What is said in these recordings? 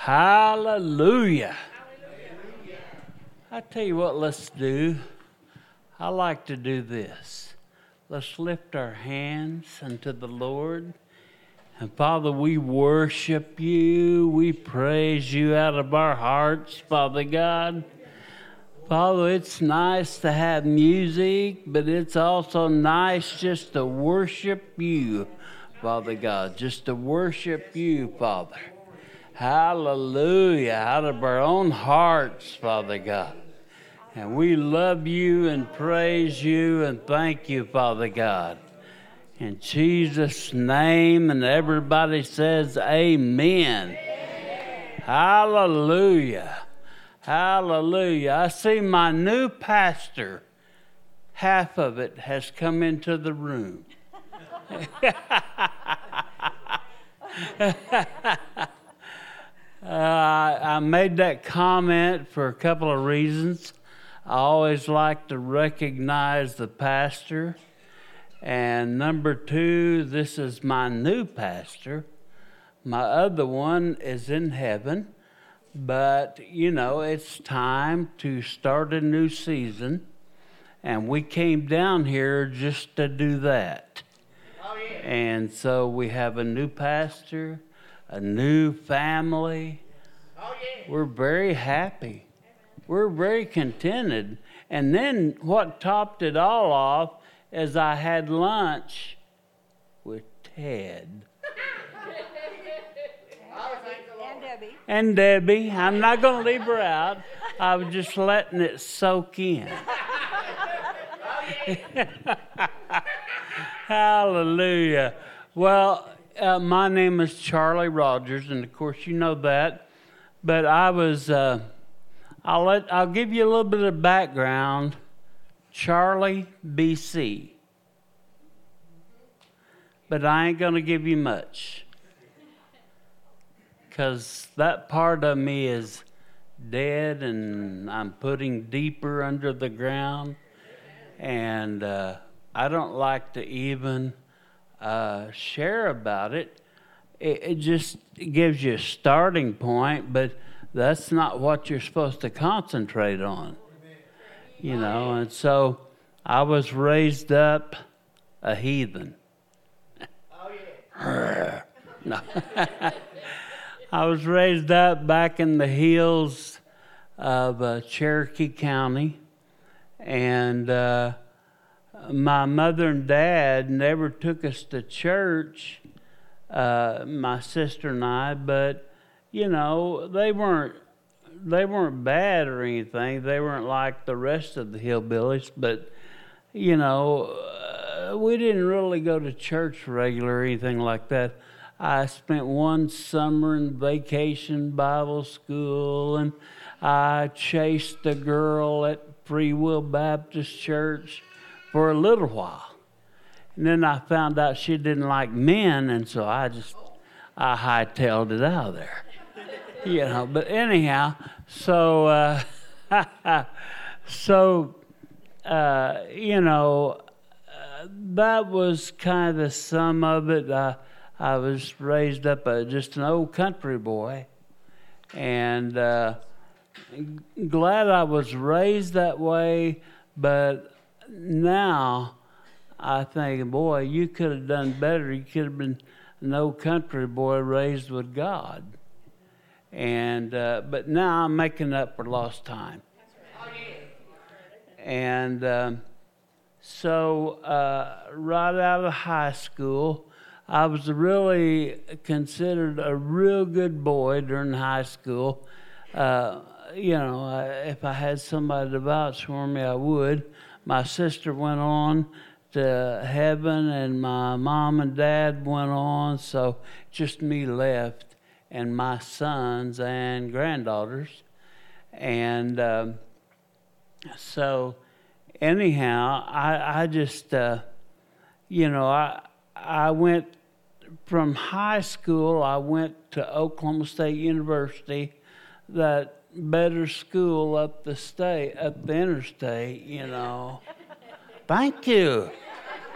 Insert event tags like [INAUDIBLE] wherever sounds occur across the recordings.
Hallelujah. I tell you what, let's do. I like to do this. Let's lift our hands unto the Lord. And Father, we worship you. We praise you out of our hearts, Father God. Father, it's nice to have music, but it's also nice just to worship you, Father God, just to worship you, Father. Hallelujah, out of our own hearts, Father God. And we love you and praise you and thank you, Father God. In Jesus' name, and everybody says, Amen. amen. Hallelujah. Hallelujah. I see my new pastor, half of it has come into the room. [LAUGHS] Uh, I made that comment for a couple of reasons. I always like to recognize the pastor. And number two, this is my new pastor. My other one is in heaven. But, you know, it's time to start a new season. And we came down here just to do that. Oh, yeah. And so we have a new pastor a new family. Oh, yeah. We're very happy. We're very contented. And then what topped it all off is I had lunch with Ted. and Debbie. And Debbie. I'm not going to leave her out. I was just letting it soak in. [LAUGHS] Hallelujah. Well, uh, my name is Charlie Rogers, and of course you know that. But I was, uh, I'll let, I'll give you a little bit of background. Charlie, BC. But I ain't gonna give you much, cause that part of me is dead, and I'm putting deeper under the ground, and uh, I don't like to even uh, share about it, it, it just gives you a starting point, but that's not what you're supposed to concentrate on. You know, and so I was raised up a heathen. Oh, yeah. no. [LAUGHS] I was raised up back in the hills of uh, Cherokee County, and uh, my mother and dad never took us to church, uh, my sister and I, but you know they weren't they weren't bad or anything. They weren't like the rest of the hillbillies, but you know uh, we didn't really go to church regular or anything like that. I spent one summer in vacation Bible school, and I chased a girl at Free Will Baptist Church for a little while. And then I found out she didn't like men, and so I just I hightailed it out of there. You know, but anyhow, so uh, [LAUGHS] so uh, you know uh, that was kind of the sum of it. I was raised up a, just an old country boy, and uh, glad I was raised that way. But now I think, boy, you could have done better. You could have been no country boy raised with God. And uh, but now I'm making up for lost time. And um, so uh, right out of high school, I was really considered a real good boy during high school. Uh, you know, if I had somebody to vouch for me, I would my sister went on to heaven, and my mom and dad went on, so just me left, and my sons and granddaughters. And um, so, anyhow, I, I just, uh, you know, I, I went from high school, I went to Oklahoma State University, that better school up the state, up the interstate, you know. Thank you.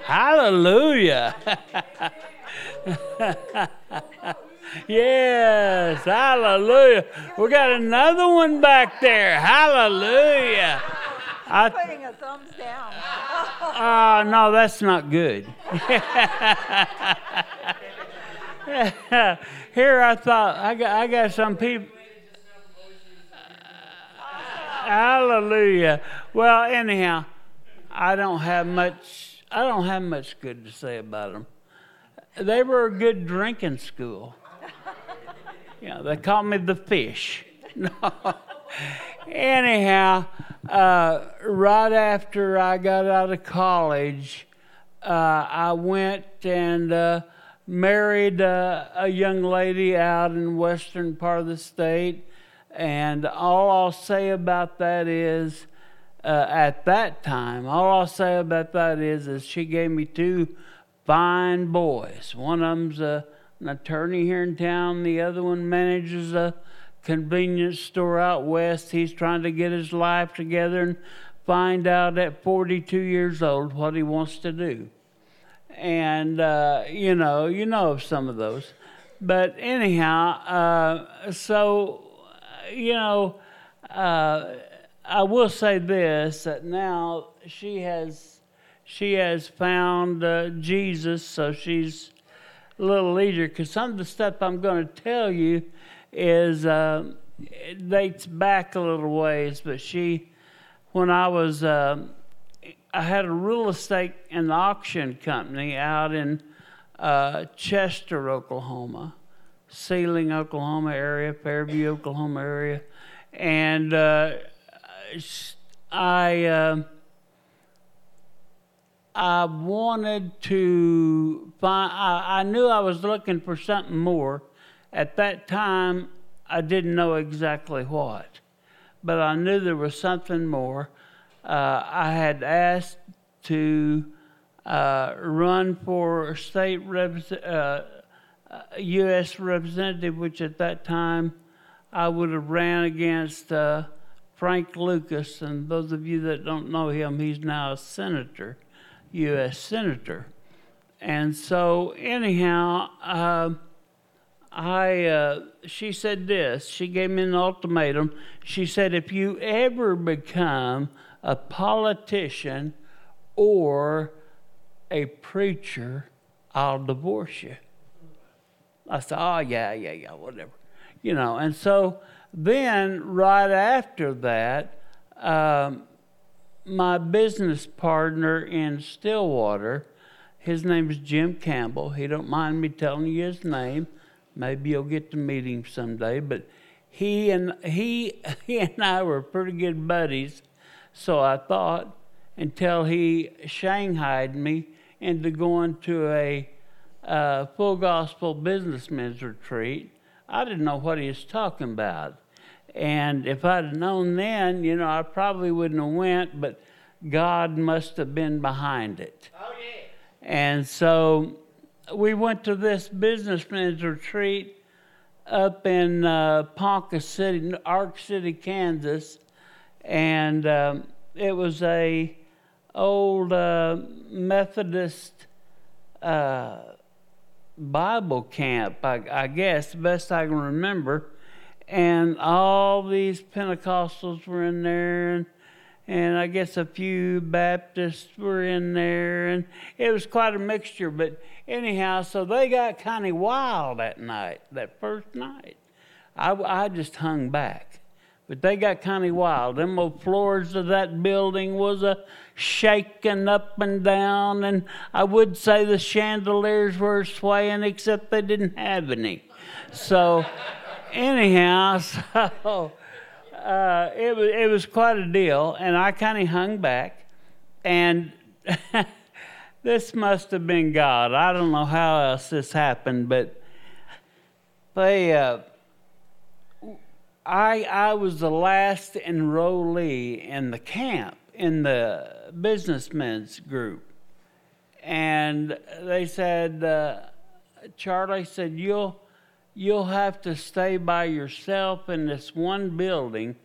Hallelujah. [LAUGHS] yes, hallelujah. We got another one back there. Hallelujah. I'm putting a thumbs down. [LAUGHS] Ah, uh, no, that's not good. [LAUGHS] Here I thought I got I got some people. Hallelujah. Well, anyhow, I don't have much. I don't have much good to say about them. They were a good drinking school. [LAUGHS] Yeah, they called me the fish. [LAUGHS] No. Anyhow, uh, right after I got out of college, uh, I went and uh, married uh, a young lady out in western part of the state. And all I'll say about that is, uh, at that time, all I'll say about that is, is she gave me two fine boys. One of them's a, an attorney here in town. The other one manages a convenience store out west. He's trying to get his life together and find out at 42 years old what he wants to do. And, uh, you know, you know of some of those. But anyhow, uh, so, you know, uh, I will say this that now she has she has found uh, Jesus, so she's a little easier. Because some of the stuff I'm going to tell you is uh, it dates back a little ways, but she, when I was, uh, I had a real estate and auction company out in uh, Chester, Oklahoma, Seiling, Oklahoma area, Fairview, Oklahoma area, and uh, I. Uh, I wanted to find, I, I, knew I was looking for something more, at that time, I didn't know exactly what, but I knew there was something more. Uh, I had asked to uh, run for state rep- uh, U.S. representative, which at that time I would have ran against uh, Frank Lucas. And those of you that don't know him, he's now a senator, U.S. senator. And so, anyhow, uh, I, uh, she said this. She gave me an ultimatum. She said, if you ever become a politician or a preacher, I'll divorce you. I said, oh, yeah, yeah, yeah, whatever. You know, and so then right after that, um, my business partner in Stillwater, his name is Jim Campbell. He don't mind me telling you his name. Maybe you'll get to meet him someday. But he and he [LAUGHS] he and I were pretty good buddies. So I thought until he shanghaied me into going to a uh, full gospel businessmen's retreat. I didn't know what he was talking about. And if I'd have known then, you know, I probably wouldn't have went, but God must have been behind it. Oh, yeah. And so we went to this businessman's retreat up in uh, Ponca City, Ark City, Kansas, and um, it was a old uh, Methodist uh, Bible camp, I, I guess, best I can remember. And all these Pentecostals were in there, and and I guess a few Baptists were in there, and it was quite a mixture. But anyhow, so they got kind of wild that night, that first night. I, I just hung back, but they got kind of wild. Them old floors of that building was a shaking up and down, and I would say the chandeliers were swaying, except they didn't have any. So, anyhow, [LAUGHS] so uh, it was it was quite a deal, and I kind of hung back, and [LAUGHS] this must have been God. I don't know how else this happened, but they. Uh, I I was the last enrollee in the camp in the businessmen's group, and they said, uh, Charlie said, "You'll." you'll have to stay by yourself in this one building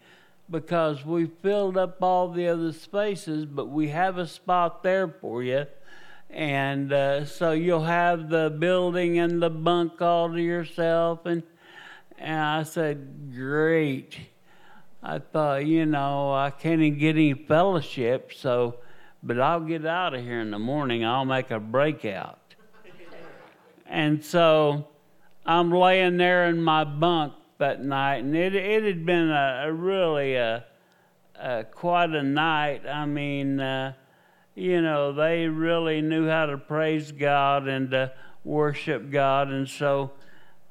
because we filled up all the other spaces, but we have a spot there for you. And uh, so you'll have the building and the bunk all to yourself. And, and I said, Great. I thought, you know, I can't even get any fellowship, so, but I'll get out of here in the morning. I'll make a breakout. [LAUGHS] and so I'm laying there in my bunk that night, and it, it had been a, a really a, a, quite a night. I mean, uh, you know, they really knew how to praise God and to worship God, and so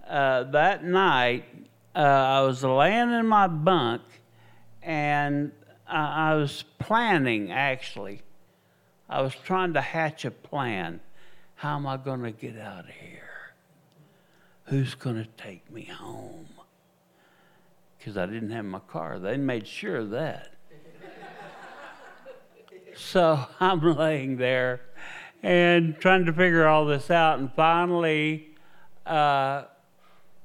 uh, that night uh, I was laying in my bunk and I, was planning actually. I was trying to hatch a plan. How am I going to get out of here? Who's going to take me home? Because I didn't have my car. They made sure of that. [LAUGHS] so I'm laying there and trying to figure all this out. And finally, uh,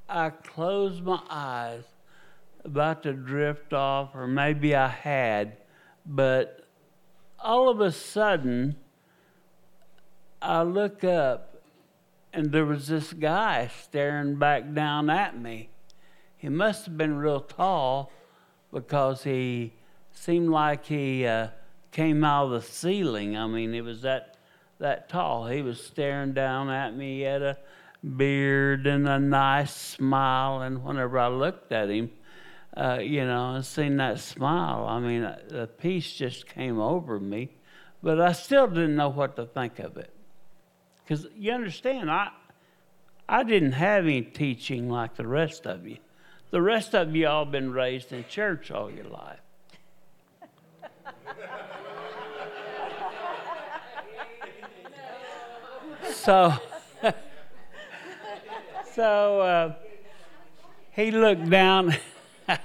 I closed my eyes about to drift off, or maybe I had, but all of a sudden, I look up and there was this guy staring back down at me. He must have been real tall because he seemed like he uh, came out of the ceiling. I mean, it was that that tall. He was staring down at me. He had a beard and a nice smile, and whenever I looked at him, uh, you know, and seen that smile. I mean, uh, the peace just came over me, but I still didn't know what to think of it. Because you understand, I, I didn't have any teaching like the rest of you. The rest of you all been raised in church all your life. so, [LAUGHS] so uh, he looked down. [LAUGHS]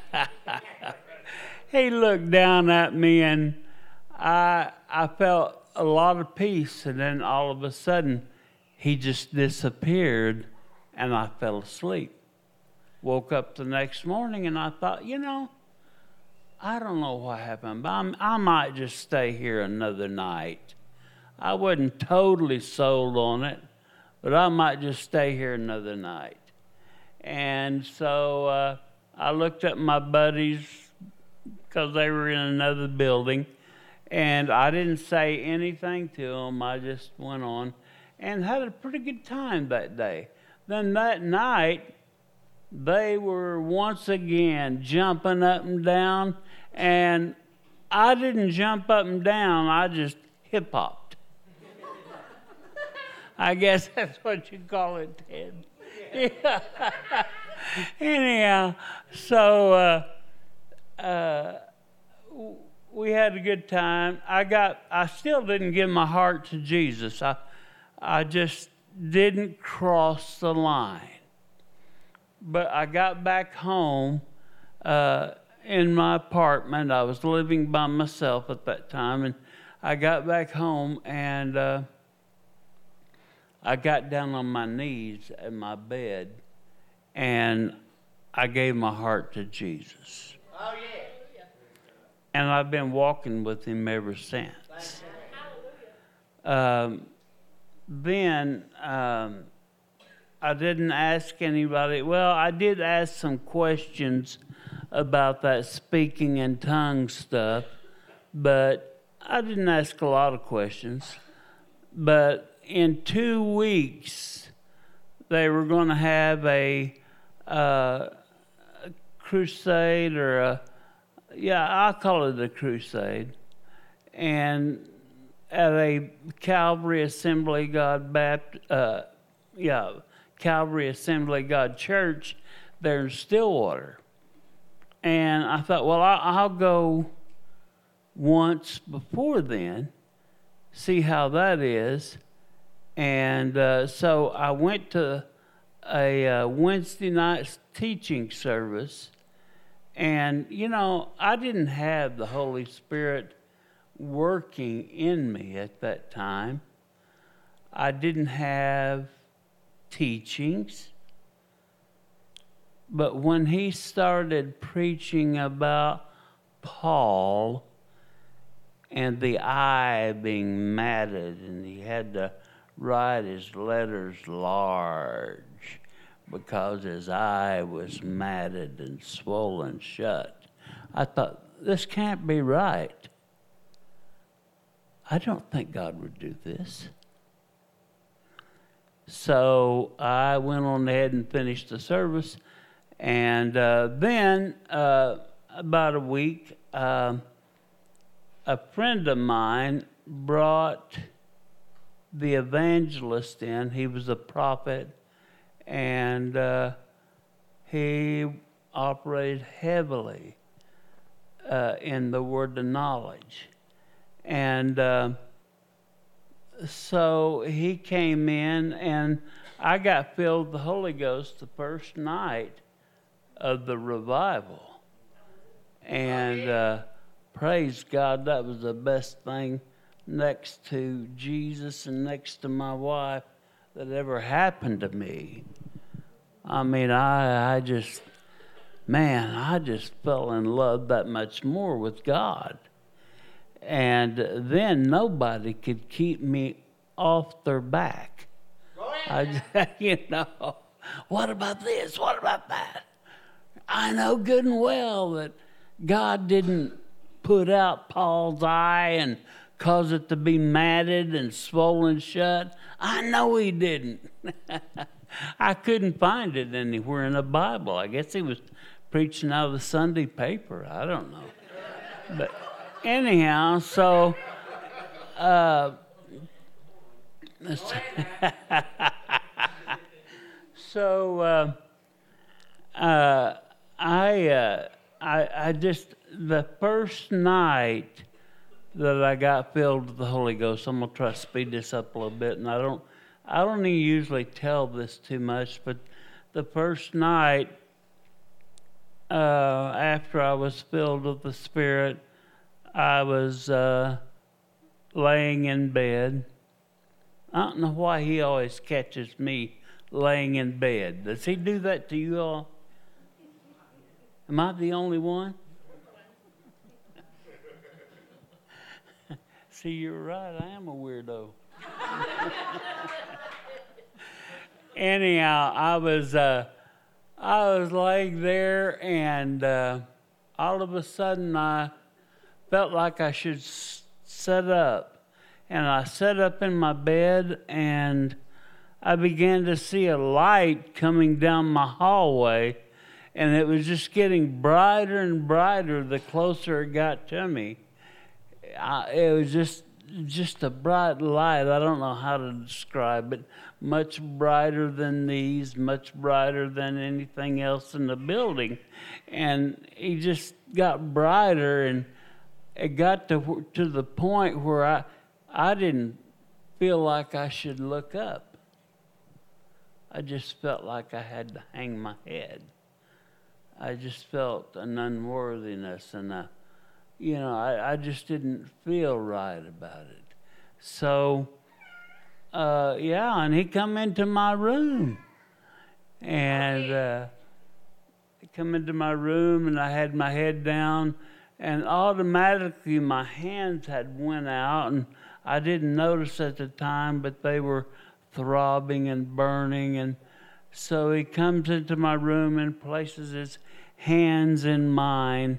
he looked down at me and I, I felt a lot of peace. And then all of a sudden, he just disappeared and I fell asleep. Woke up the next morning and I thought, you know, I don't know what happened, but I'm, i might just stay here another night. I wasn't totally sold on it, but I might just stay here another night. And so uh, I looked at my buddies because they were in another building, and I didn't say anything to them. I just went on and had a pretty good time that day. Then that night, they were once again jumping up and down, and I didn't jump up and down, I just hip hopped. [LAUGHS] I guess that's what you call it, Ted. [LAUGHS] Yeah. [LAUGHS] anyhow, so uh, uh, we had a good time. I got, I still didn't give my heart to Jesus. I, I just didn't cross the line. But I got back home uh, in my apartment. I was living by myself at that time, and I got back home and uh, I got down on my knees in my bed and I gave my heart to Jesus. Oh, yeah. And I've been walking with him ever since. Um, then um, I didn't ask anybody. Well, I did ask some questions about that speaking in tongues stuff, but I didn't ask a lot of questions. But in two weeks, they were going to have a a crusade or a, yeah, I call it a crusade. And at a Calvary Assembly God Baptist, uh, yeah, Calvary Assembly God Church there in Stillwater. And I thought, well, I'll go once before then, see how that is. And uh, so I went to a uh, Wednesday night teaching service, and you know, I didn't have the Holy Spirit working in me at that time. I didn't have teachings. But when he started preaching about Paul, and the eye being matted, and he had to write his letters large because his eye was matted and swollen shut. I thought, this can't be right. I don't think God would do this. So I went on ahead and finished the service. And uh, then, uh, about a week, uh, a friend of mine brought the evangelist in. He was a prophet, and uh, he operated heavily uh, in the word of knowledge. And uh, so he came in, and I got filled with the Holy Ghost the first night of the revival. And uh, praise God, that was the best thing next to Jesus and next to my wife that ever happened to me. I mean, I, I just, man, I just fell in love that much more with God. And then nobody could keep me off their back. I, [LAUGHS] you know, what about this? What about that? I know good and well that God didn't put out Paul's eye and cause it to be matted and swollen shut. I know he didn't. [LAUGHS] I couldn't find it anywhere in the Bible. I guess he was preaching out of the Sunday paper. I don't know. But anyhow, so uh, [LAUGHS] so uh, uh, I, uh, I I just the first night that I got filled with the Holy Ghost. I'm gonna try to speed this up a little bit, and I don't I don't usually tell this too much, but the first night uh, after I was filled with the Spirit, I was uh, laying in bed. I don't know why he always catches me laying in bed. Does he do that to you all? Am I the only one? See, you're right. I am a weirdo. [LAUGHS] Anyhow, I was uh, I was laying there, and uh, all of a sudden I felt like I should s- sit up, and I sat up in my bed, and I began to see a light coming down my hallway, and it was just getting brighter and brighter the closer it got to me. I, it was just just a bright light. I don't know how to describe it. Much brighter than these, much brighter than anything else in the building, and he just got brighter, and it got to to the point where I I didn't feel like I should look up. I just felt like I had to hang my head. I just felt an unworthiness and a you know, I, I just didn't feel right about it. So, uh, yeah, and he come into my room, and uh, come into my room, and I had my head down, and automatically my hands had went out, and I didn't notice at the time, but they were throbbing and burning, and so he comes into my room and places his hands in mine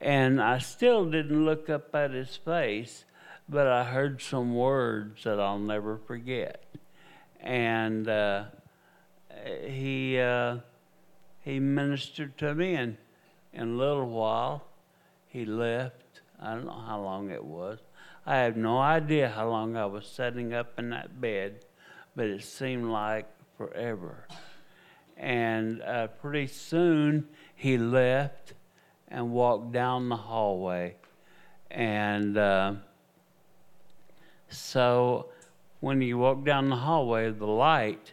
and I still didn't look up at his face, but I heard some words that I'll never forget. And uh, he, uh, he ministered to me, and in a little while, he left. I don't know how long it was. I have no idea how long I was sitting up in that bed, but it seemed like forever. And uh, pretty soon he left and walked down the hallway. And uh, so when he walked down the hallway, the light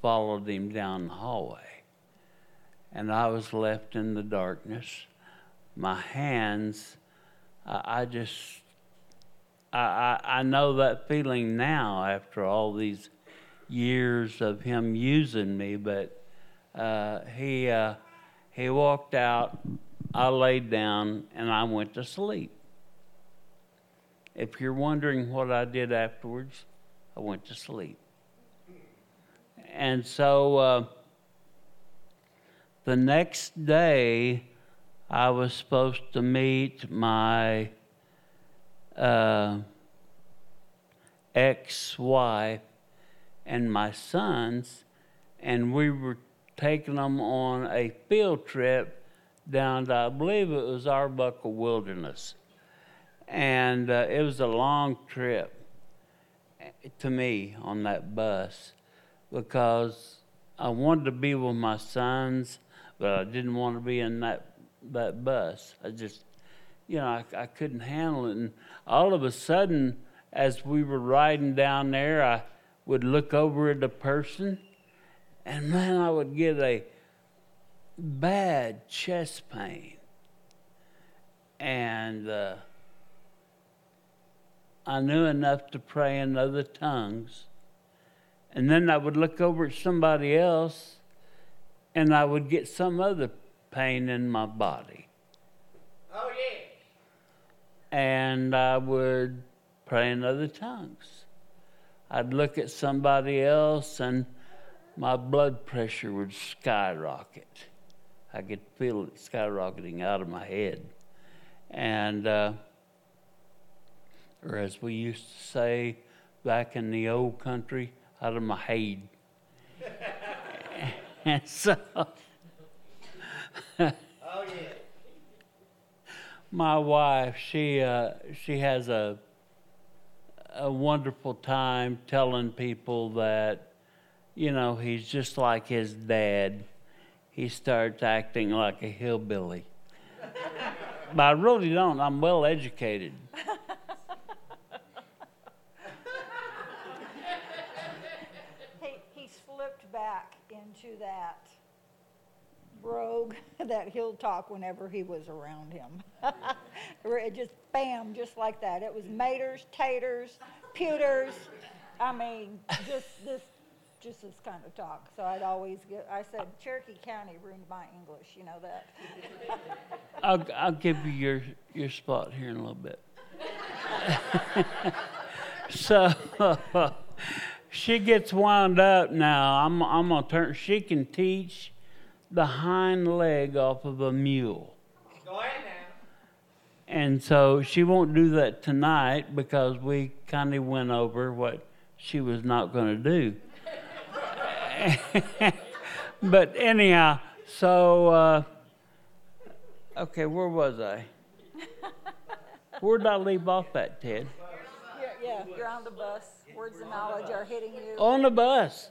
followed him down the hallway. And I was left in the darkness. My hands, I, just, I, I, I know that feeling now after all these years of him using me, but uh, he, uh, he walked out I laid down and I went to sleep. if you're wondering what I did afterwards, I went to sleep. And so uh, the next day, I was supposed to meet my uh, ex wife and my sons, and we were taking them on a field trip down to, I believe it was Arbuckle Wilderness. And uh, it was a long trip to me on that bus because I wanted to be with my sons, but I didn't want to be in that, that bus. I just, you know, I, I couldn't handle it. And all of a sudden, as we were riding down there, I would look over at a person, and man, I would get a bad chest pain. And uh, I knew enough to pray in other tongues. And then I would look over at somebody else and I would get some other pain in my body. Oh, yeah. And I would pray in other tongues. I'd look at somebody else and my blood pressure would skyrocket. I could feel it skyrocketing out of my head. And, uh, or as we used to say back in the old country, out of my head. [LAUGHS] and so, Oh, [LAUGHS] yeah. my wife, she, uh, she has a, a wonderful time telling people that, you know, he's just like his dad. He starts acting like a hillbilly. but I really don't. I'm well educated. He, he's flipped back into that brogue [LAUGHS] that he'll talk whenever he was around him. [LAUGHS] Just bam, just like that. It was maters, taters, pewters. I mean, just this, just this kind of talk. So I'd always get. I said Cherokee County ruined my English. You know that. [LAUGHS] I'll, I'll give you your, your spot here in a little bit. [LAUGHS] so [LAUGHS] she gets wound up now. I'm, I'm going to turn, she can teach the hind leg off of a mule. Go ahead now. And so she won't do that tonight because we kind of went over what she was not going to do. [LAUGHS] but anyhow, so, uh, okay, where was I? [LAUGHS] Where did I leave off at, Ted? Yeah, yeah. You're on the bus. Words of knowledge are hitting you. On the bus.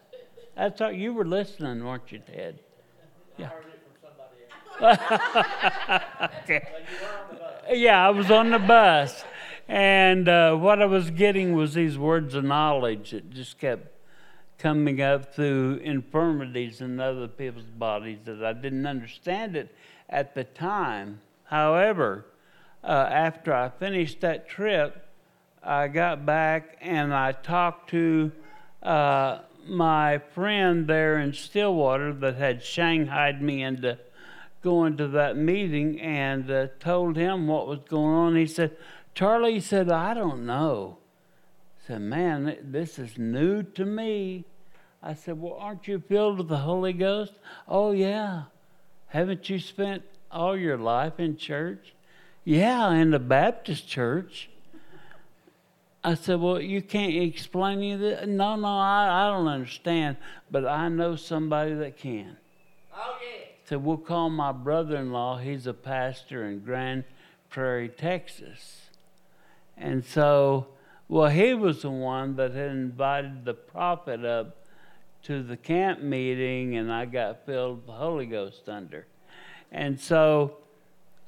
I thought you were listening, weren't you, Ted? Yeah. okay. [LAUGHS] Yeah, I was on the bus. And uh, what I was getting was these words of knowledge that just kept coming up through infirmities in other people's bodies that I didn't understand it at the time. However, uh, after I finished that trip, I got back and I talked to uh, my friend there in Stillwater that had shanghaied me into going to that meeting and uh, told him what was going on. He said, Charlie, he said, I don't know. I said, man, this is new to me. I said, well, aren't you filled with the Holy Ghost? Oh, yeah. Haven't you spent all your life in church? Yeah, in the Baptist church. I said, Well, you can't explain of this. No, no, I, I don't understand, but I know somebody that can. Oh, yeah. So we'll call my brother in law, he's a pastor in Grand Prairie, Texas. And so, well, he was the one that had invited the prophet up to the camp meeting, and I got filled with the Holy Ghost under. And so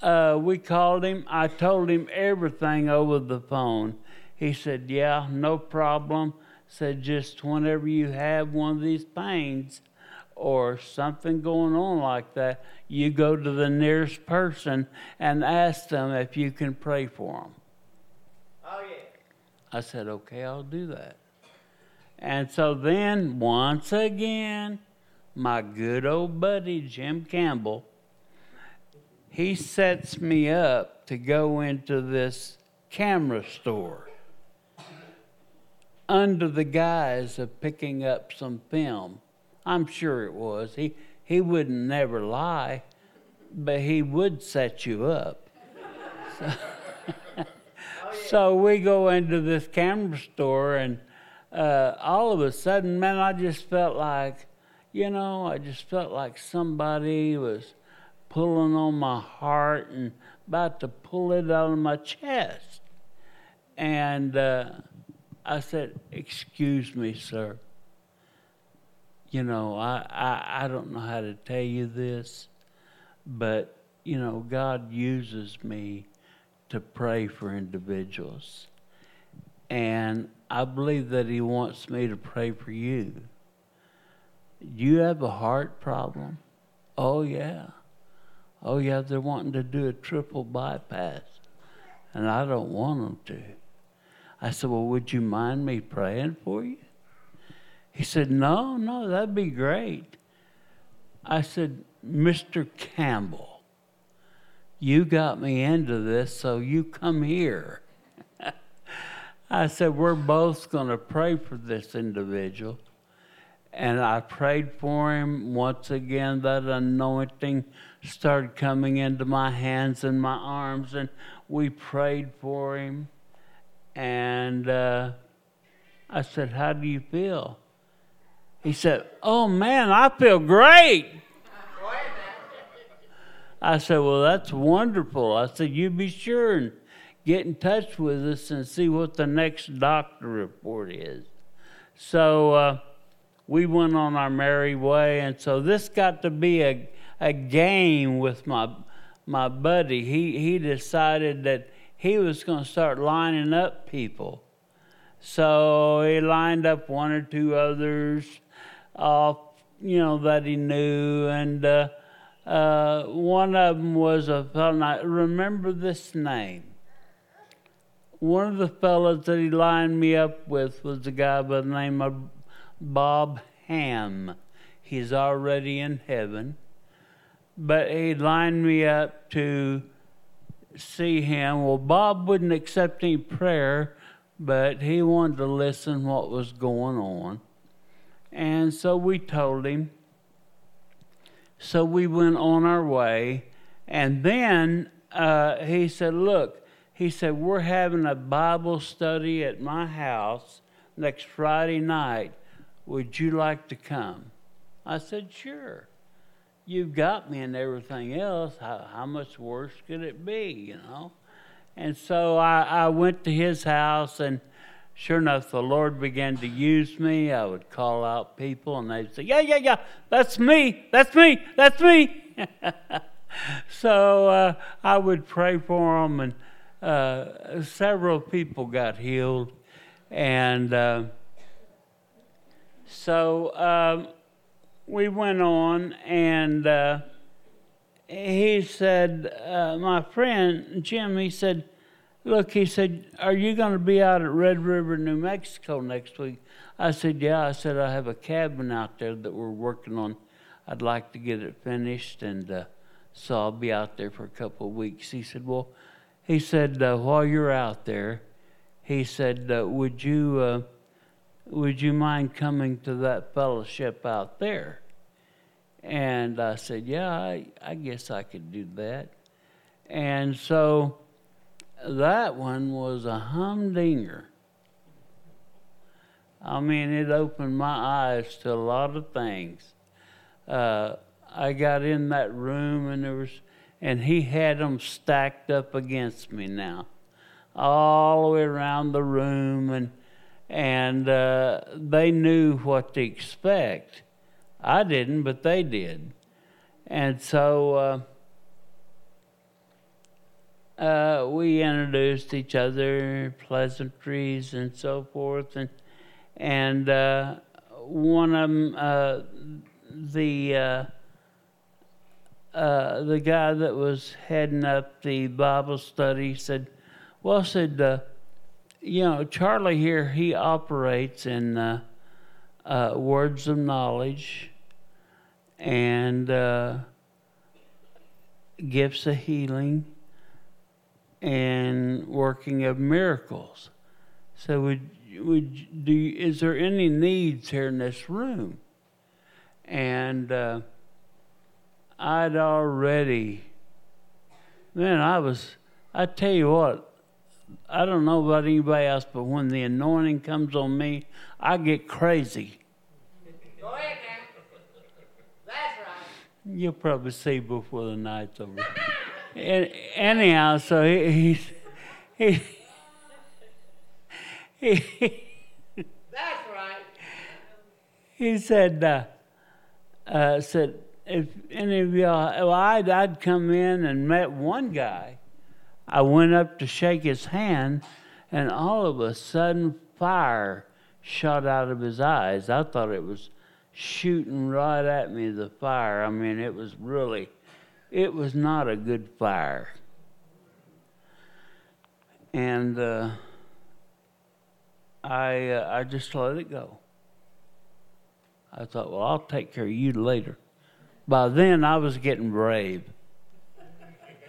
uh, we called him. I told him everything over the phone. He said, Yeah, no problem. Said, just whenever you have one of these pains or something going on like that, you go to the nearest person and ask them if you can pray for them. Oh, yeah. I said, Okay, I'll do that. And so then, once again, my good old buddy Jim Campbell, he sets me up to go into this camera store under the guise of picking up some film. I'm sure it was. He, he wouldn't never lie, but he would set you up. [LAUGHS] So, [LAUGHS] so we go into this camera store, and uh, all of a sudden, man, I just felt like, you know, I just felt like somebody was pulling on my heart and about to pull it out of my chest. And uh, I said, Excuse me, sir. You know, I, I, I don't know how to tell you this, but, you know, God uses me to pray for individuals. And I believe that He wants me to pray for you. You have a heart problem? Oh, yeah. Oh, yeah, they're wanting to do a triple bypass, and I don't want them to. I said, Well, would you mind me praying for you? He said, No, no, that'd be great. I said, Mr. Campbell, you got me into this, so you come here. I said, We're both going to pray for this individual. And I prayed for him. Once again, that anointing started coming into my hands and my arms, and we prayed for him. And uh, I said, How do you feel? He said, Oh man, I feel great. I said, Well, that's wonderful. I said, You be sure and get in touch with us and see what the next doctor report is. So uh, we went on our merry way, and so this got to be a, a game with my, my buddy. He, he decided that he was going to start lining up people. So he lined up one or two others off, you know, that he knew, and uh, uh, one of them was a fellow. I remember this name. One of the fellows that he lined me up with was a guy by the name of Bob Ham. He's already in heaven, but he lined me up to see him. Well, Bob wouldn't accept any prayer, but he wanted to listen what was going on. And so we told him. So we went on our way. And then uh, he said, Look, he said, We're having a Bible study at my house next Friday night. Would you like to come? I said, Sure. You've got me and everything else. How, how much worse could it be, you know? And so I, I went to his house and sure enough, the Lord began to use me. I would call out people, and they'd say, Yeah, yeah, yeah, that's me, that's me, that's me. [LAUGHS] so uh, I would pray for them, and uh, several people got healed. And uh, so um, we went on, and uh, he said, uh, My friend Jim, he said, Look, he said, Are you going to be out at Red River, New Mexico next week? I said, Yeah. I said, I have a cabin out there that we're working on. I'd like to get it finished, and uh, so I'll be out there for a couple of weeks. He said, Well, he said, uh, While you're out there, he said, uh, Would you. Uh, would you mind coming to that fellowship out there? And I said, Yeah, I, I guess I could do that. And so that one was a humdinger. I mean, it opened my eyes to a lot of things. Uh, I got in that room and there was, and he had them stacked up against me now, all the way around the room, and and uh, they knew what to expect. I didn't, but they did, and so. Uh, uh, we introduced each other, pleasantries and so forth, and and uh, one of them, uh, the uh, uh, the guy that was heading up the Bible study said, "Well, said uh, you know Charlie here, he operates in words of knowledge and gifts of healing." and working of miracles. So would would do is there any needs here in this room? And uh, I'd already man, I was I tell you what, I don't know about anybody else, but when the anointing comes on me, I get crazy. Go ahead now. That's right. You'll probably see before the night's over. [LAUGHS] and, anyhow, so he, he, he, [LAUGHS] he, That's right. he said, uh, uh, said, if any of y'all, well, I'd, I'd come in and met one guy. I went up to shake his hand, and all of a sudden, fire shot out of his eyes. I thought it was shooting right at me, the fire. I mean, it was really, it was not a good fire. And uh, I, uh, I just let it go. I thought, well, I'll take care of you later. By then, I was getting brave.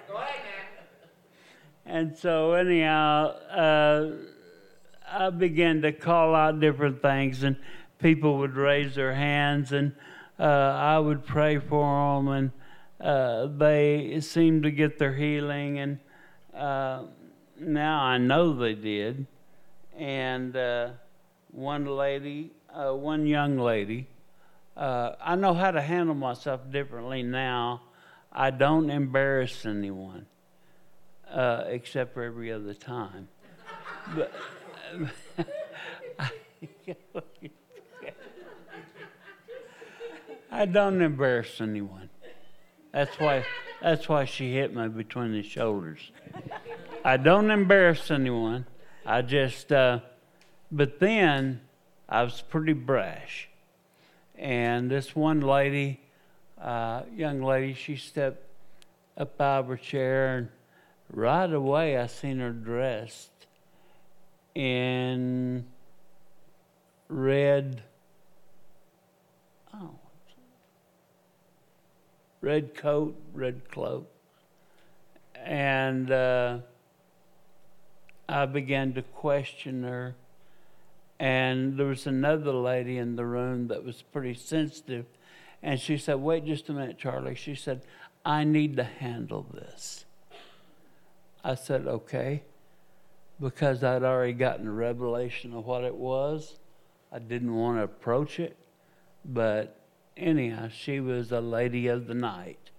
Go ahead now. And so, anyhow, uh, I began to call out different things, and people would raise their hands, and uh, I would pray for them, and uh, they seemed to get their healing. And uh, now I know they did. And uh, one lady, uh, one young lady, uh, I know how to handle myself differently now. I don't embarrass anyone uh, except for every other time. But I don't embarrass anyone. That's why. That's why she hit me between the shoulders. I don't embarrass anyone. I just. Uh, but then I was pretty brash, and this one lady, uh, young lady, she stepped up out of her chair and right away I seen her dressed in red oh red coat, red cloak. And uh, I began to question her. And there was another lady in the room that was pretty sensitive. And she said, Wait just a minute, Charlie. She said, I need to handle this. I said, okay. Because I'd already gotten a revelation of what it was, I didn't want to approach it. But anyhow, she was a lady of the night.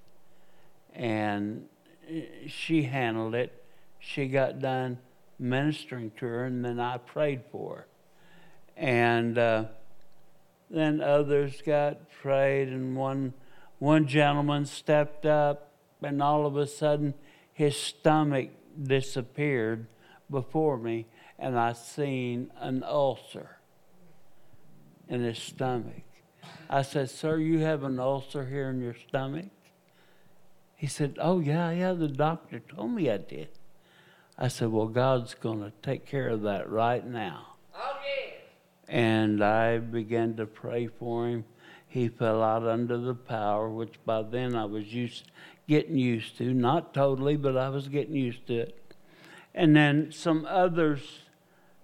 And eh, she handled it. She got done ministering to her, and then I prayed for her. And uh, then others got prayed, and one, one gentleman stepped up, and all of a sudden, his stomach disappeared before me, and I seen an ulcer in his stomach. I said, Sir, you have an ulcer here in your stomach? He said, Oh, yeah, yeah, the doctor told me I did. I said, Well, God's going to take care of that right now. And I began to pray for him. He fell out under the power, which by then I was used, getting used to. Not totally, but I was getting used to it. And then some others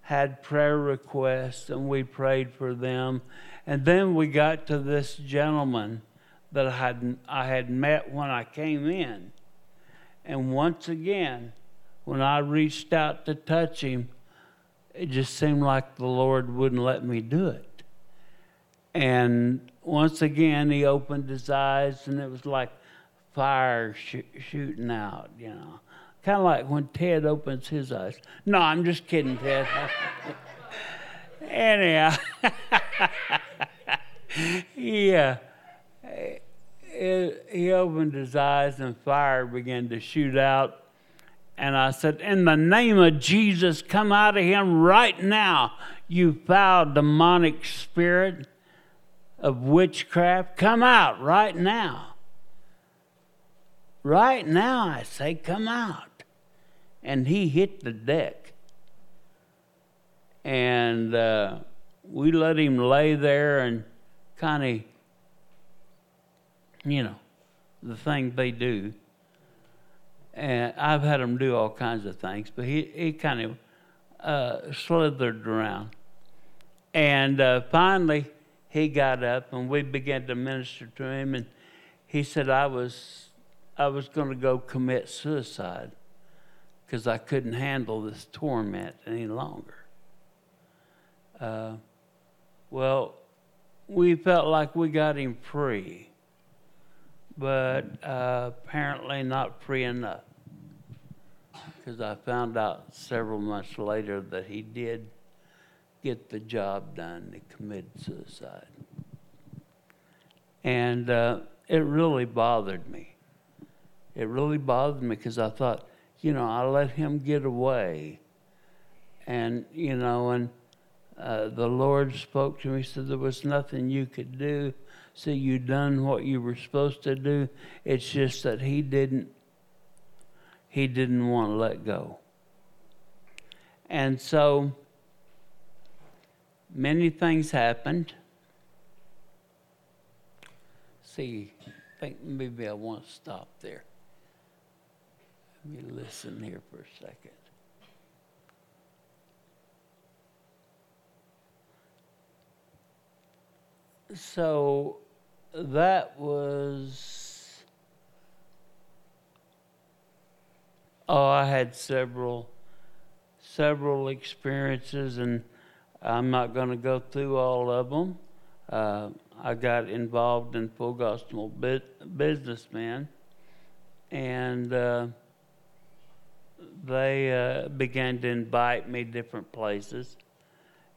had prayer requests, and we prayed for them. And then we got to this gentleman that I had, I had met when I came in. And once again, when I reached out to touch him, it just seemed like the Lord wouldn't let me do it. And once again, he opened his eyes, and it was like fire sh- shooting out, you know. Kind of like when Ted opens his eyes. No, I'm just kidding, Ted. [LAUGHS] Anyhow, [LAUGHS] yeah, he, he opened his eyes, and fire began to shoot out. And I said, In the name of Jesus, come out of him right now, you foul demonic spirit of witchcraft. Come out right now. Right now, I say, come out. And he hit the deck. And uh, we let him lay there and kind of, you know, the thing they do. And I've had him do all kinds of things, but he, he kind of uh, slithered around. And uh, finally, he got up and we began to minister to him. And he said, I was, I was going to go commit suicide because I couldn't handle this torment any longer. Uh, well, we felt like we got him free, but uh, apparently not free enough. Because I found out several months later that he did get the job done. He committed suicide. And uh, it really bothered me. It really bothered me because I thought, you know, I let him get away. And, you know, and uh, the Lord spoke to me, said there was nothing you could do. So you done what you were supposed to do. It's just that he didn't he didn't want to let go. And so many things happened. See, I think maybe I want to stop there. Let me listen here for a second. So that was. Oh, I had several, several experiences, and I'm not going to go through all of them. Uh, I got involved in full gospel bu- businessmen, and uh, they uh, began to invite me different places.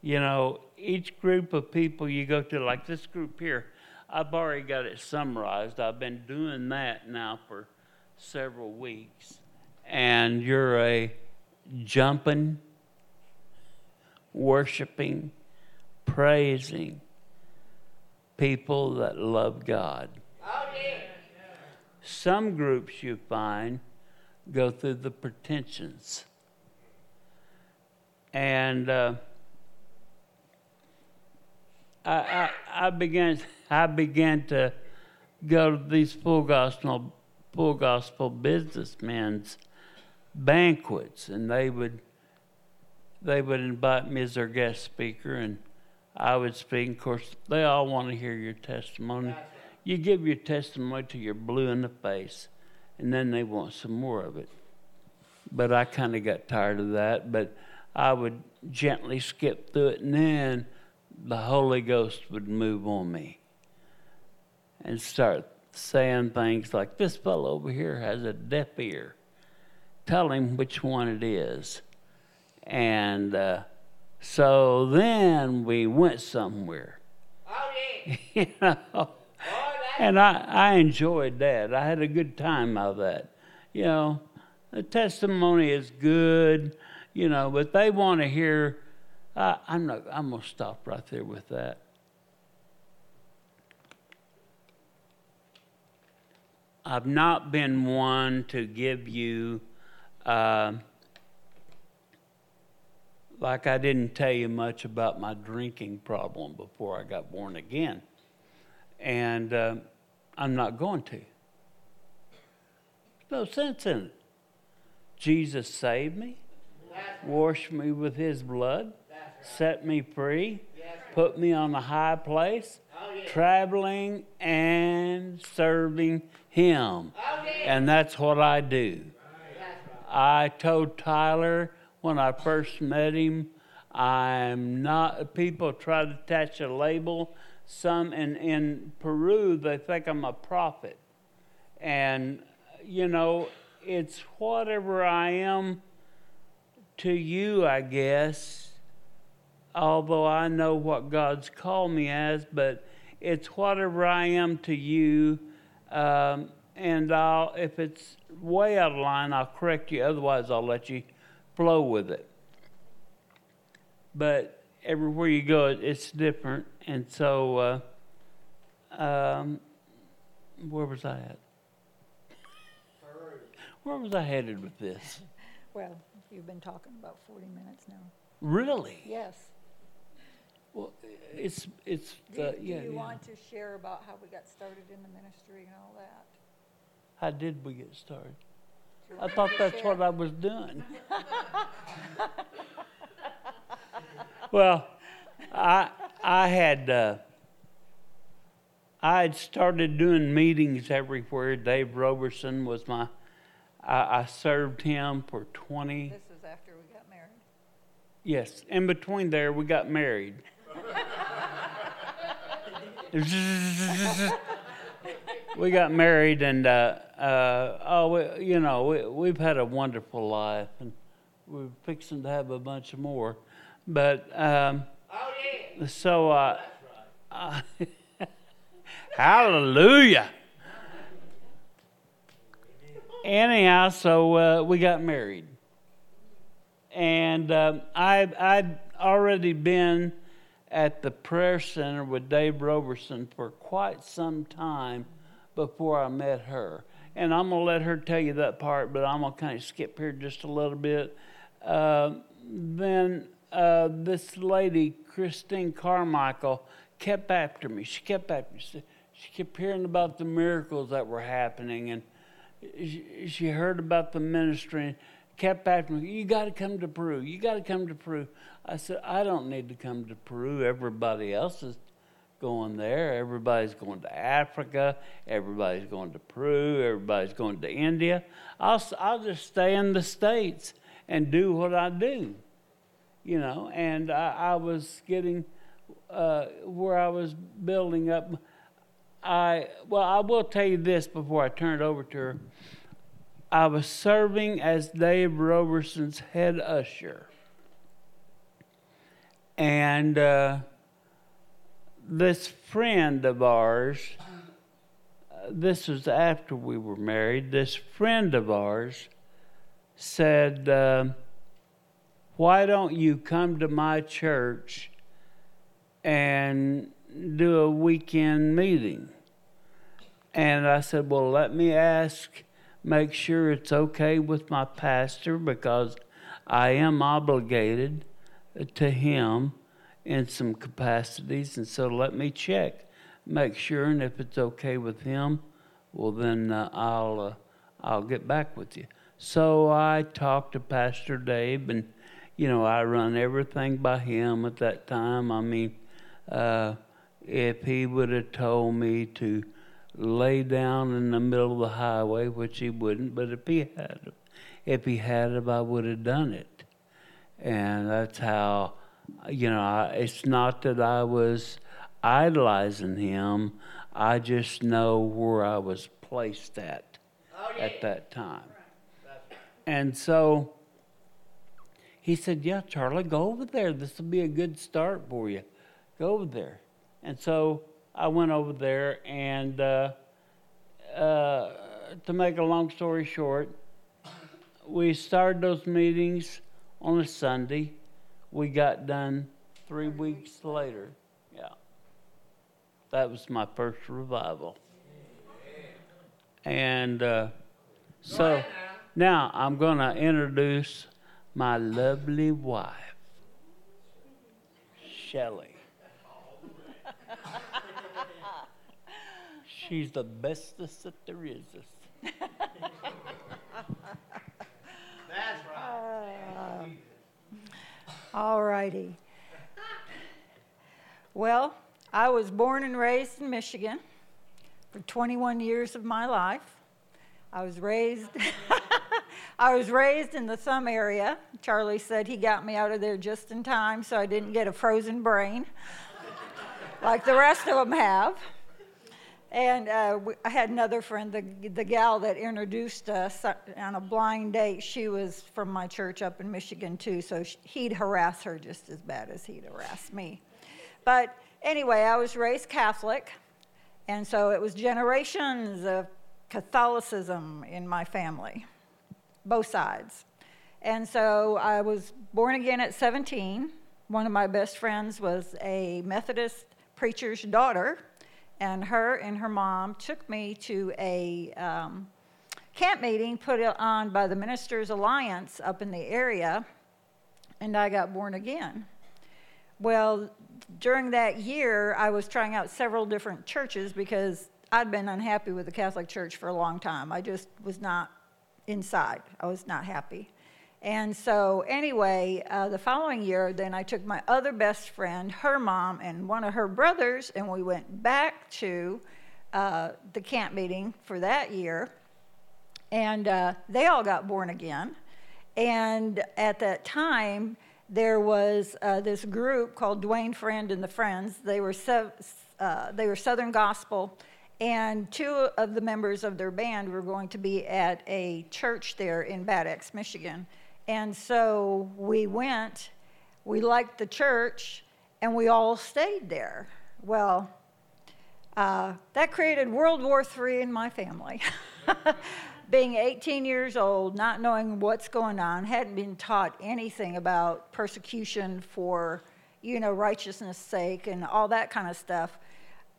You know, each group of people you go to, like this group here, I've already got it summarized. I've been doing that now for several weeks. And you're a jumping, worshiping, praising people that love God. Some groups you find go through the pretensions. And uh, I, I, I began I began to go to these full gospel full gospel businessmen's banquets, and they would they would invite me as their guest speaker, and I would speak. Of course, they all want to hear your testimony. You give your testimony till you're blue in the face, and then they want some more of it. But I kind of got tired of that. But I would gently skip through it, and then the Holy Ghost would move on me and start saying things like, This fellow over here has a deaf ear. Tell him which one it is. And uh, so then we went somewhere. Oh, yeah. [LAUGHS] you know. And I, I enjoyed that. I had a good time out of that. You know, the testimony is good, you know, but they want to hear. I, I'm not. I'm gonna stop right there with that. I've not been one to give you, uh, like I didn't tell you much about my drinking problem before I got born again, and uh, I'm not going to. No sense in it. Jesus saved me, washed me with his blood, set me free, put me on a high place, traveling and serving him. And that's what I do. I told Tyler when I first met him, I'm not, people try to attach a label. Some in, in Peru, they think I'm a prophet. And, you know, it's whatever I am to you, I guess, although I know what God's called me as, but it's whatever I am to you. Um, and I'll, if it's way out of line, I'll correct you. Otherwise, I'll let you flow with it. But everywhere you go, it's different. And so, uh, um, where was I at? Where was I headed with this? [LAUGHS] Well, you've been talking about 40 minutes now. Really? Yes. Well, it's it's Do uh, you, do you yeah. want to share about how we got started in the ministry and all that? How did we get started? I thought that's what I was doing. [LAUGHS] well, I I had uh, I had started doing meetings everywhere. Dave Roberson was my. I, I served him for twenty. This was after we got married. Yes, in between there, we got married. [LAUGHS] we got married, and uh, uh, oh, we, you know, we, we've had a wonderful life, and we're fixing to have a bunch more. But um, Oh, yeah. so, uh, uh, [LAUGHS] hallelujah. Anyhow, so uh, we got married, and um, I I'd already been at the prayer center with Dave Roberson for quite some time before I met her. And I'm gonna let her tell you that part, but I'm gonna kind of skip here just a little bit. Uh, then uh, this lady, Christine Carmichael, kept after me. She kept after me. She, she kept hearing about the miracles that were happening, and she, she heard about the ministry kept after me. You got to come to Peru. You got to come to Peru. I said, I don't need to come to Peru. Everybody else is going there. Everybody's going to Africa. Everybody's going to Peru. Everybody's going to India. I'll, I'll just stay in the States and do what I do, you know. And I, I was getting uh, where I was building up. I well, I will tell you this before I turn it over to her. I was serving as Dave Roberson's head usher, and uh, this friend of ours. uh, This was after we were married. This friend of ours said, um, "Why don't you come to my church and do a weekend meeting?" And I said, Well, let me ask, make sure it's okay with my pastor because I am obligated to him in some capacities. And so let me check, make sure, and if it's okay with him, well, then uh, I'll, uh, I'll get back with you. So I talked to Pastor Dave, and, you know, I run everything by him at that time. I mean, uh, if he would have told me to lay down in the middle of the highway, which he wouldn't, but if he had, if he had, have, I would have done it. And that's how, you know, I, it's not that I was idolizing him. I just know where I was placed at Oh, yeah. at that time. And so he said, Yeah, Charlie, go over there. This will be a good start for you. Go over there. And so I went over there, and uh, uh, to make a long story short, we started those meetings on a Sunday. We got done three weeks later. Yeah. That was my first revival. And uh, so now I'm going to introduce my lovely wife, Shelley. [LAUGHS] She's the bestest that there is. [LAUGHS] That's right. All righty. Well, I was born and raised in Michigan for 21 years of my life. I was raised [LAUGHS] I was raised in the thumb area. Charlie said he got me out of there just in time so I didn't get a frozen brain [LAUGHS] like the rest of them have. And uh, we, I had another friend, the, the gal that introduced us on a blind date. She was from my church up in Michigan, too, so sh he'd harass her just as bad as he'd harass me. But anyway, I was raised Catholic, and so it was generations of Catholicism in my family, both sides. And so I was born again at 17. One of my best friends was a Methodist preacher's daughter and her and her mom took me to a um, camp meeting put on by the Ministers Alliance up in the area, and I got born again. Well, during that year, I was trying out several different churches because I'd been unhappy with the Catholic Church for a long time. I just was not inside. I was not happy. And so, anyway, uh, the following year, then I took my other best friend, her mom, and one of her brothers, and we went back to uh, the camp meeting for that year. And uh, they all got born again. And at that time, there was uh, this group called Dwayne Friend and the Friends. They were, sev- uh, they were Southern Gospel, and two of the members of their band were going to be at a church there in Bad Axe, Michigan. And so we went, we liked the church, and we all stayed there. Well, uh, that created World War III in my family. [LAUGHS] Being 18 years old, not knowing what's going on, hadn't been taught anything about persecution for, you know, righteousness' sake and all that kind of stuff.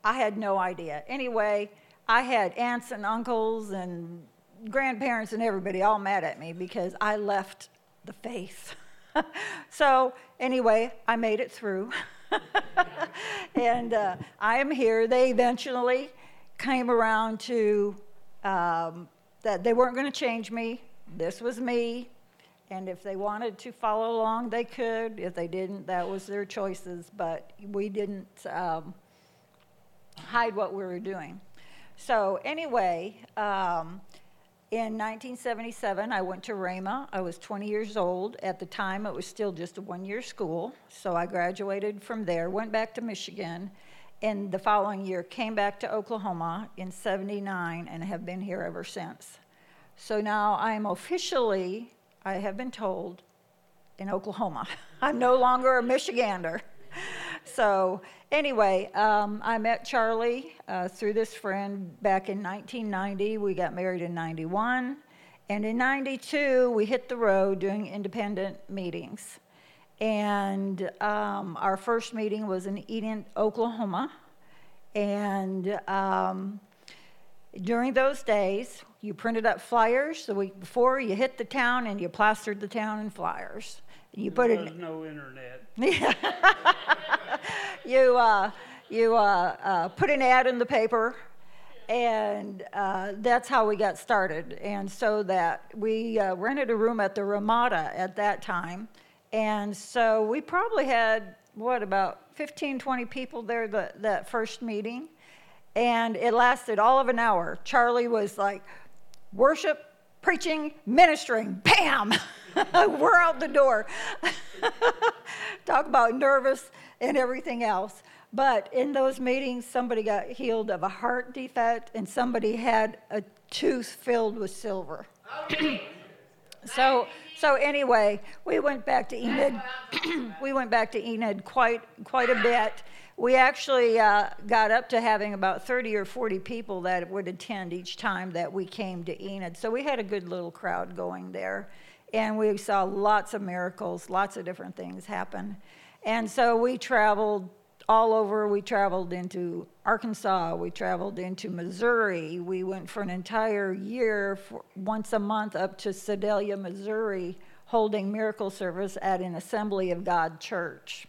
I had no idea. Anyway, I had aunts and uncles and grandparents and everybody all mad at me because I left the faith. [LAUGHS] so, anyway, I made it through. [LAUGHS] and uh, I am here. They eventually came around to um, that they weren't going to change me. This was me. And if they wanted to follow along, they could. If they didn't, that was their choices. But we didn't um, hide what we were doing. So, anyway, um, in 1977, I went to Rhema. I was 20 years old. At the time, it was still just a one year school. So I graduated from there, went back to Michigan, and the following year came back to Oklahoma in 79 and have been here ever since. So now I am officially, I have been told, in Oklahoma. [LAUGHS] I'm no longer a Michigander. So, anyway, um, I met Charlie uh, through this friend back in 1990. We got married in 91. And in 92, we hit the road doing independent meetings. And um, our first meeting was in Enid, Oklahoma. And um, during those days, you printed up flyers the week before, you hit the town, and you plastered the town in flyers. You put it. was no internet. [LAUGHS] [LAUGHS] you uh, you uh, uh, put an ad in the paper, and uh, that's how we got started. And so that we uh, rented a room at the Ramada at that time, and so we probably had what about 15, 20 people there the, that first meeting, and it lasted all of an hour. Charlie was like, worship, preaching, ministering, bam, [LAUGHS] [LAUGHS] we're out the door. [LAUGHS] Talk about nervous and everything else. But in those meetings, somebody got healed of a heart defect and somebody had a tooth filled with silver. [COUGHS] so, so anyway, we went back to Enid. [COUGHS] we went back to Enid quite, quite a bit. We actually uh, got up to having about 30 or 40 people that would attend each time that we came to Enid. So we had a good little crowd going there. And we saw lots of miracles, lots of different things happen. And so we traveled all over. We traveled into Arkansas. We traveled into Missouri. We went for an entire year, once a month, up to Sedalia, Missouri, holding miracle service at an Assembly of God church.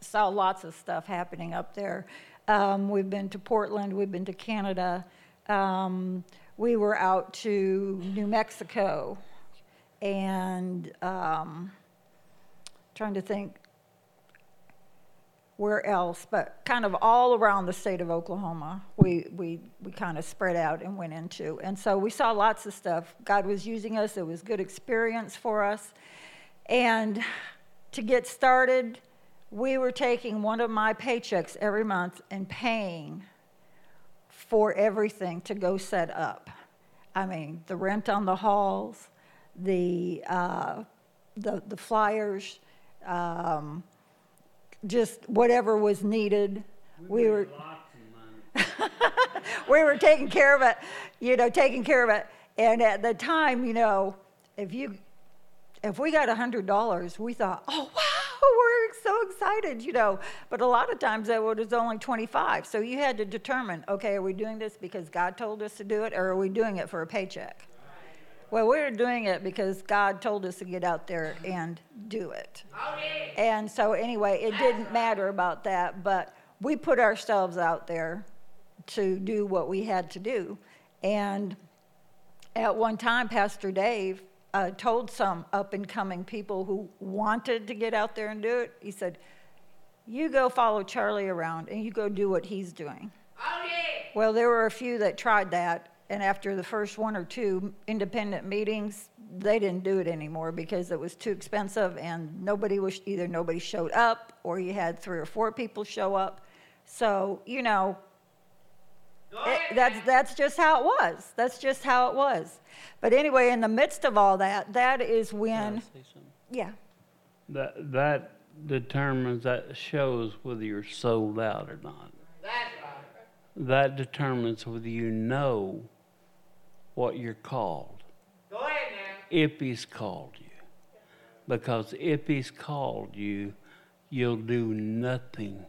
Saw lots of stuff happening up there. Um, we've been to Portland. We've been to Canada. Um, we were out to New Mexico, and um, trying to think where else, but kind of all around the state of Oklahoma, we, we, we kind of spread out and went into. And so we saw lots of stuff. God was using us, it was good experience for us. And to get started, we were taking one of my paychecks every month and paying for everything to go set up. I mean, the rent on the halls, the, uh, the, the flyers, um, just whatever was needed. We, made were lots of money. [LAUGHS] we were taking care of it, you know, taking care of it. And at the time, you know, if you if we got a hundred dollars, we thought, oh wow, [LAUGHS] we're so excited, you know. But a lot of times that was only twenty five. So you had to determine, okay, are we doing this because God told us to do it, or are we doing it for a paycheck? Well, we were doing it because God told us to get out there and do it. And so, anyway, it didn't matter about that, but we put ourselves out there to do what we had to do. And at one time, Pastor Dave uh, told some up and coming people who wanted to get out there and do it, he said, You go follow Charlie around and you go do what he's doing. Oh. Well, there were a few that tried that, and after the first one or two independent meetings, they didn't do it anymore because it was too expensive and nobody was either nobody showed up or you had three or four people show up. So, you know, it, that's that's just how it was. That's just how it was. But anyway, in the midst of all that, that is when yeah. That, that determines, that shows whether you're sold out or not. That's right. That determines whether you know what you're called. Go ahead now. If he's called you. Because if he's called you, you'll do nothing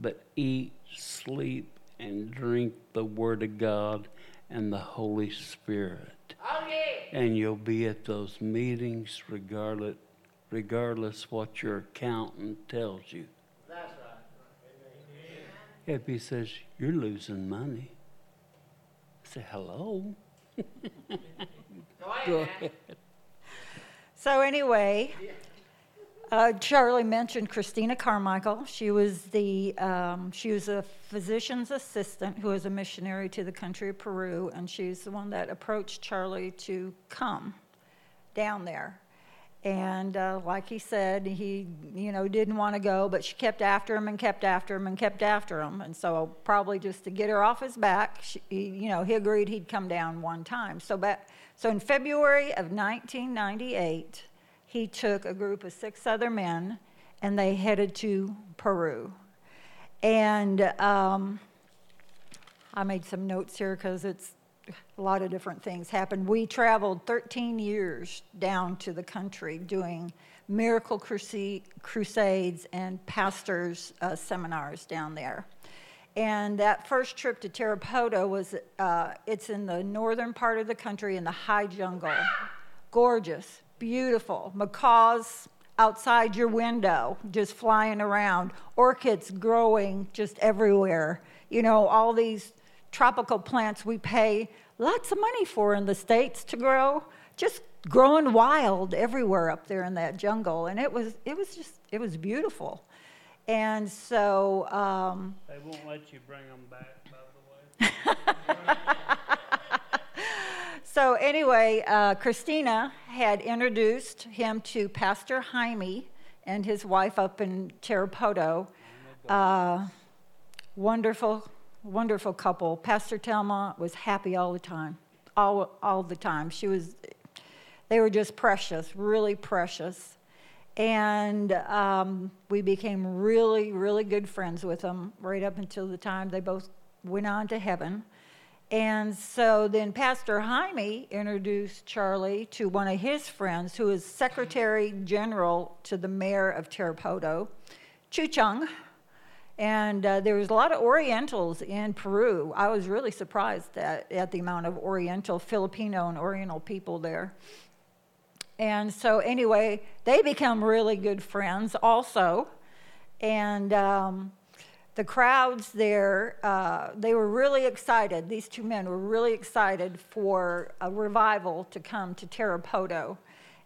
but eat, sleep, and drink the Word of God and the Holy Spirit. Oh, yeah. And you'll be at those meetings regardless, regardless what your accountant tells you. That's right. If he says, You're losing money, say, Hello. Go ahead Go now. ahead. So anyway, uh, Charlie mentioned Christina Carmichael. She was the um, she was a physician's assistant who was a missionary to the country of Peru, and she's the one that approached Charlie to come down there. And uh, like he said, he you know didn't want to go, but she kept after him and kept after him and kept after him. And so probably just to get her off his back, she, he, you know, he agreed he'd come down one time. So back so in February of 1998, he took a group of six other men, and they headed to Peru. And um, I made some notes here because it's a lot of different things happened. We traveled 13 years down to the country doing miracle crusades and pastors' uh, seminars down there. And that first trip to Tarapoto was, uh, it's in the northern part of the country in the high jungle. Gorgeous, beautiful. Macaws outside your window, just flying around. Orchids growing just everywhere. You know, all these tropical plants we pay lots of money for in the States to grow, just growing wild everywhere up there in that jungle. And it was, it was just, it was beautiful. And so, um, They won't let you bring them back, by the way. [LAUGHS] So anyway, uh, Christina had introduced him to Pastor Jaime and his wife up in Tarapoto. Uh, wonderful, wonderful couple. Pastor Telma was happy all the time, all all the time. She was, they were just precious, really precious. And um, we became really, really good friends with them right up until the time they both went on to heaven. And so then Pastor Jaime introduced Charlie to one of his friends who is Secretary General to the Mayor of Tarapoto, Chu Chung. And uh, there was a lot of Orientals in Peru. I was really surprised at, at the amount of Oriental, Filipino, and Oriental people there. And so, anyway, they become really good friends also. And um, the crowds there, uh, they were really excited. These two men were really excited for a revival to come to Tarapoto.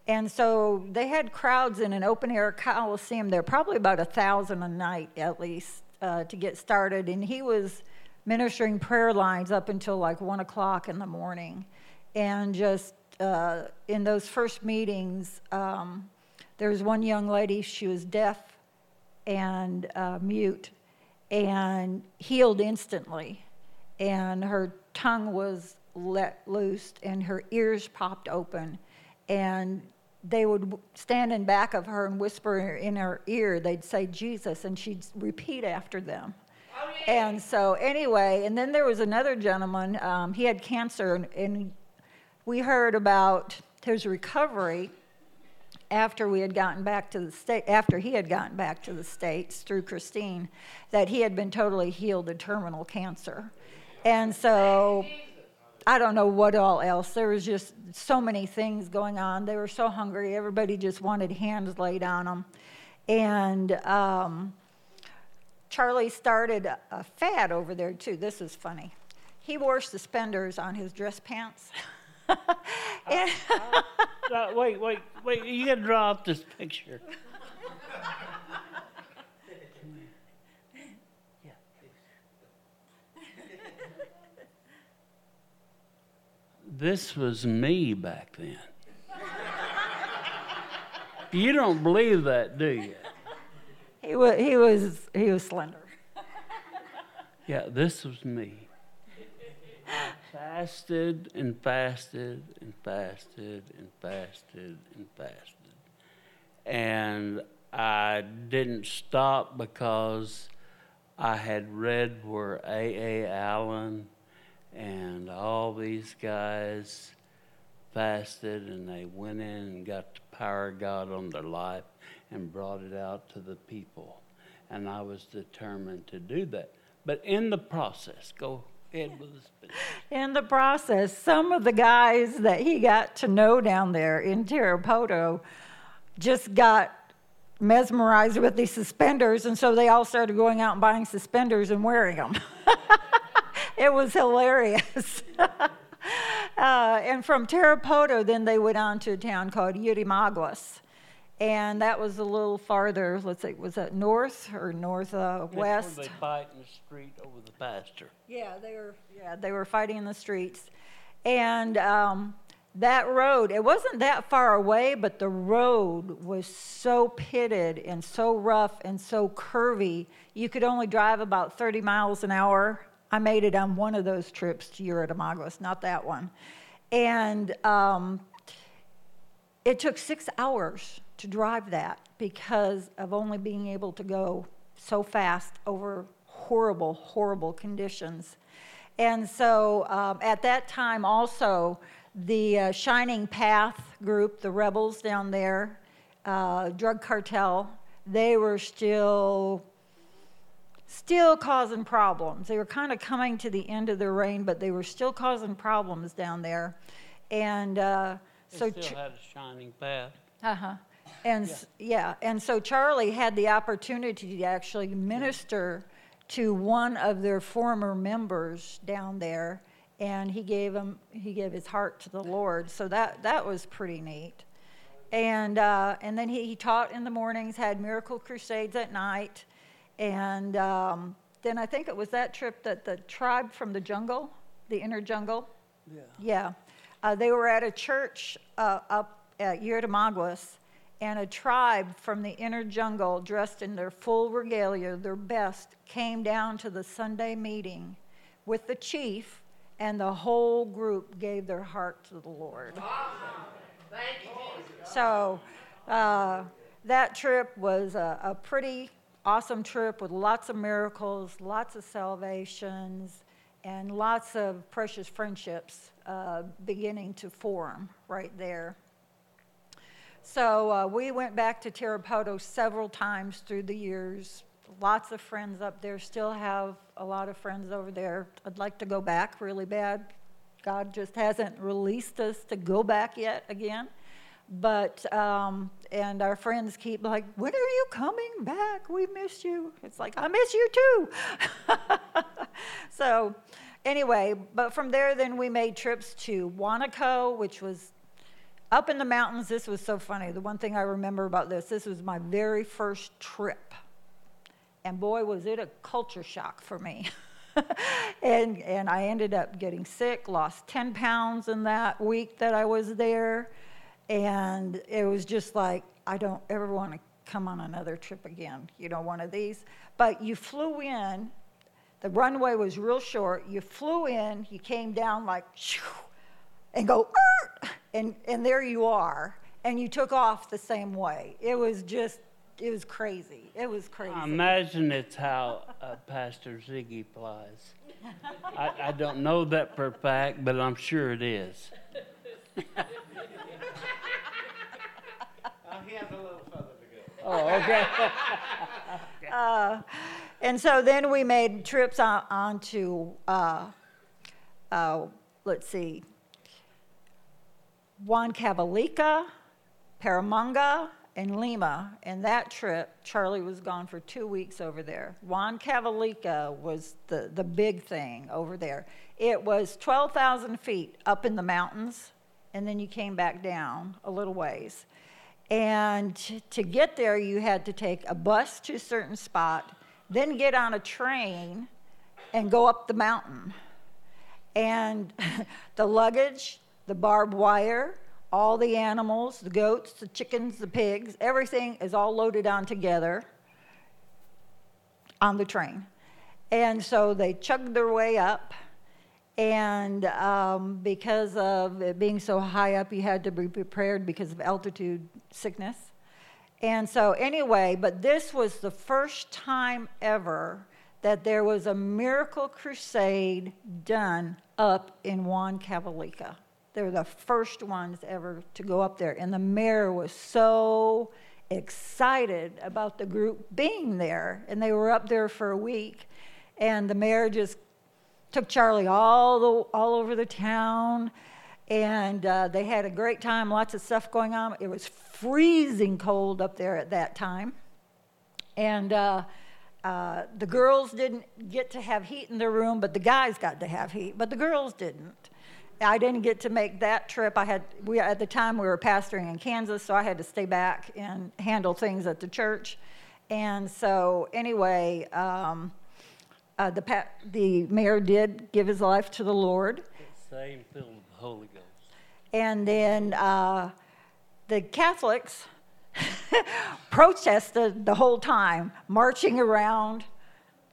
And so they had crowds in an open air coliseum there, probably about a thousand a night at least, uh, to get started. And he was ministering prayer lines up until like one o'clock in the morning. And just uh, in those first meetings, um, there was one young lady, she was deaf and uh, mute and healed instantly. And her tongue was let loose and her ears popped open. And they would stand in back of her and whisper in her ear, they'd say Jesus, and she'd repeat after them. Oh, yeah. And so, anyway, and then there was another gentleman, um, he had cancer, and, and we heard about his recovery after we had gotten back to the state, after he had gotten back to the States through Christine, that he had been totally healed of terminal cancer. And so, I don't know what all else. There was just so many things going on. They were so hungry. Everybody just wanted hands laid on them. And um, Charlie started a, a fad over there, too. This is funny. He wore suspenders on his dress pants. [LAUGHS] And- Uh, wait, wait, wait. You got to draw up this picture. [LAUGHS] This was me back then. You don't believe that, do you? he was he was he was slender. Yeah, this was me. I fasted and fasted and fasted and fasted and fasted. And I didn't stop because I had read where A.A. Allen and all these guys fasted and they went in and got the power of God on their life and brought it out to the people. And I was determined to do that. But in the process, go ahead with bit. In the process, some of the guys that he got to know down there in Tarapoto just got mesmerized with these suspenders, and so they all started going out and buying suspenders and wearing them. [LAUGHS] it was hilarious. [LAUGHS] uh, and from Tarapoto, then they went on to a town called Yurimaguas. And that was a little farther, let's say, was that north or northwest? Uh, That's where they fight in the street over the pasture. Yeah, they were. Yeah, they were fighting in the streets, and um, that road. It wasn't that far away, but the road was so pitted and so rough and so curvy. You could only drive about 30 miles an hour. I made it on one of those trips to Yurimaguas, not that one, and um, it took six hours to drive that because of only being able to go so fast over horrible, horrible conditions. And so um, at that time, also, the uh, Shining Path group, the rebels down there, uh, drug cartel, they were still still causing problems. They were kind of coming to the end of their reign, but they were still causing problems down there. And uh, so, still Ch- had a shining path. uh-huh. And, s- yeah, and so Charlie had the opportunity to actually minister to one of their former members down there, and he gave him, he gave his heart to the Lord. So that, that was pretty neat. And, uh, and then he, he taught in the mornings, had miracle crusades at night, and um, then I think it was that trip that the tribe from the jungle, the inner jungle, Yeah. yeah. Uh, they were at a church uh, up at Yurimaguas, and a tribe from the inner jungle, dressed in their full regalia, their best, came down to the Sunday meeting with the chief, and the whole group gave their heart to the Lord. Awesome. Thank you, So uh, that trip was a, a pretty awesome trip with lots of miracles, lots of salvations, and lots of precious friendships uh, beginning to form right there. So uh, we went back to Tarapoto several times through the years. Lots of friends up there. Still have a lot of friends over there. I'd like to go back really bad. God just hasn't released us to go back yet again. But, um, and our friends keep like, when are you coming back? We miss you. It's like, I miss you too. [LAUGHS] so, anyway, but from there, then we made trips to Huanuco, which was up in the mountains. This was so funny. The one thing I remember about this, this was my very first trip. And boy, was it a culture shock for me. [LAUGHS] and, and I ended up getting sick, lost 10 pounds in that week that I was there. And it was just like, I don't ever want to come on another trip again, you know, one of these. But you flew in, the runway was real short. You flew in, you came down like, shoo, and go, and, and there you are. And you took off the same way. It was just, it was crazy. It was crazy. I imagine it's how uh, Pastor Ziggy flies. I, I don't know that for a fact, but I'm sure it is. [LAUGHS] Uh, he has a little further to go. Oh, okay. [LAUGHS] Uh, and so then we made trips on, on to, uh, uh, let's see, Huancavelica, Paramonga, and Lima. And that trip, Charlie was gone for two weeks over there. Huancavelica was the, the big thing over there. It was 12,000 feet up in the mountains, and then you came back down a little ways. And to get there, you had to take a bus to a certain spot, then get on a train and go up the mountain. And [LAUGHS] the luggage, the barbed wire, all the animals, the goats, the chickens, the pigs, everything is all loaded on together on the train. And so they chugged their way up. And um, because of it being so high up, you had to be prepared because of altitude sickness. And so, anyway, but this was the first time ever that there was a miracle crusade done up in Huancavelica. They were the first ones ever to go up there. And the mayor was so excited about the group being there. And they were up there for a week. And the mayor just took Charlie all, the, all over the town. And uh, they had a great time, lots of stuff going on. It was freezing cold up there at that time. And uh, uh, the girls didn't get to have heat in their room, but the guys got to have heat, but the girls didn't. I didn't get to make that trip. I had we at the time we were pastoring in Kansas, so I had to stay back and handle things at the church. And so anyway, um, uh, the the mayor did give his life to the Lord. Same filled with the Holy Ghost. And then uh, the Catholics [LAUGHS] protested the whole time, marching around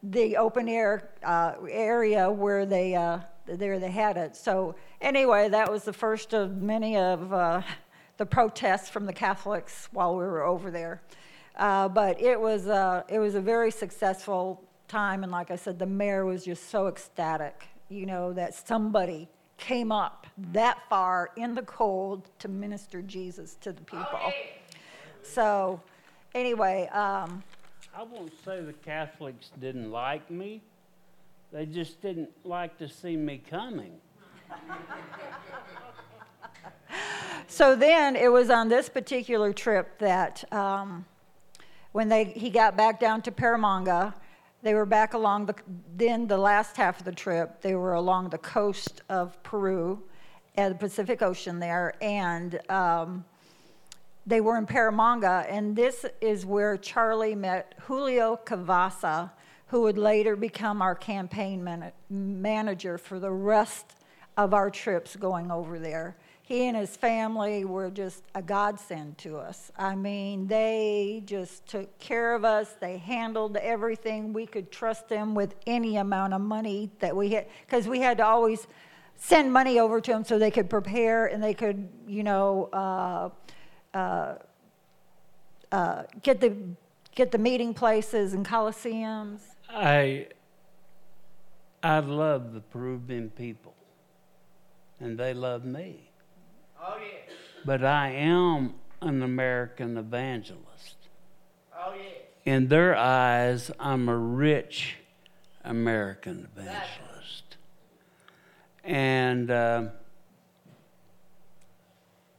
the open air uh, area where they uh, there they had it. So anyway, that was the first of many of uh, the protests from the Catholics while we were over there. Uh, but it was uh, it was a very successful time, and like I said, the mayor was just so ecstatic, you know, that somebody came up that far in the cold to minister Jesus to the people. So, anyway. Um, I won't say the Catholics didn't like me, they just didn't like to see me coming. [LAUGHS] so then it was on this particular trip that um, when they, he got back down to Paramonga, they were back along the, then the last half of the trip, they were along the coast of Peru at the Pacific Ocean there. And um, they were in Paramonga, and this is where Charlie met Julio Cavassa, who would later become our campaign man- manager for the rest of our trips going over there. He and his family were just a godsend to us. I mean, they just took care of us. They handled everything. We could trust them with any amount of money that we had, because we had to always send money over to them so they could prepare and they could, you know, uh, uh, uh, get the get the meeting places and coliseums. I I love the Peruvian people, and they love me. Oh yeah. But I am an American evangelist. Oh yeah. In their eyes, I'm a rich American evangelist, and. Uh,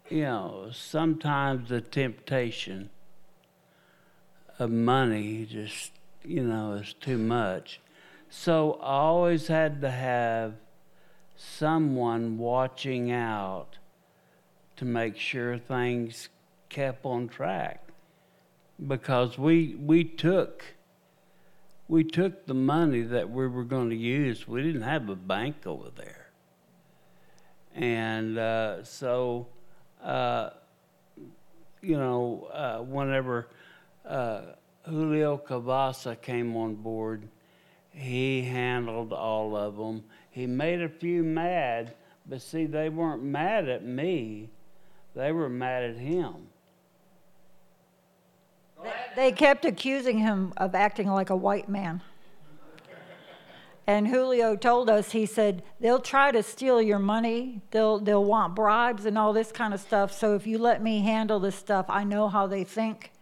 you know, sometimes the temptation of money just, you know, is too much. So I always had to have someone watching out to make sure things kept on track. Because we we took we took the money that we were going to use. We didn't have a bank over there. And uh, so uh, you know, uh, whenever uh, Julio Cavassa came on board, he handled all of them. He made a few mad, but see, they weren't mad at me, they were mad at him. They kept accusing him of acting like a white man. And Julio told us, he said, they'll try to steal your money. They'll, they'll want bribes and all this kind of stuff. So if you let me handle this stuff, I know how they think.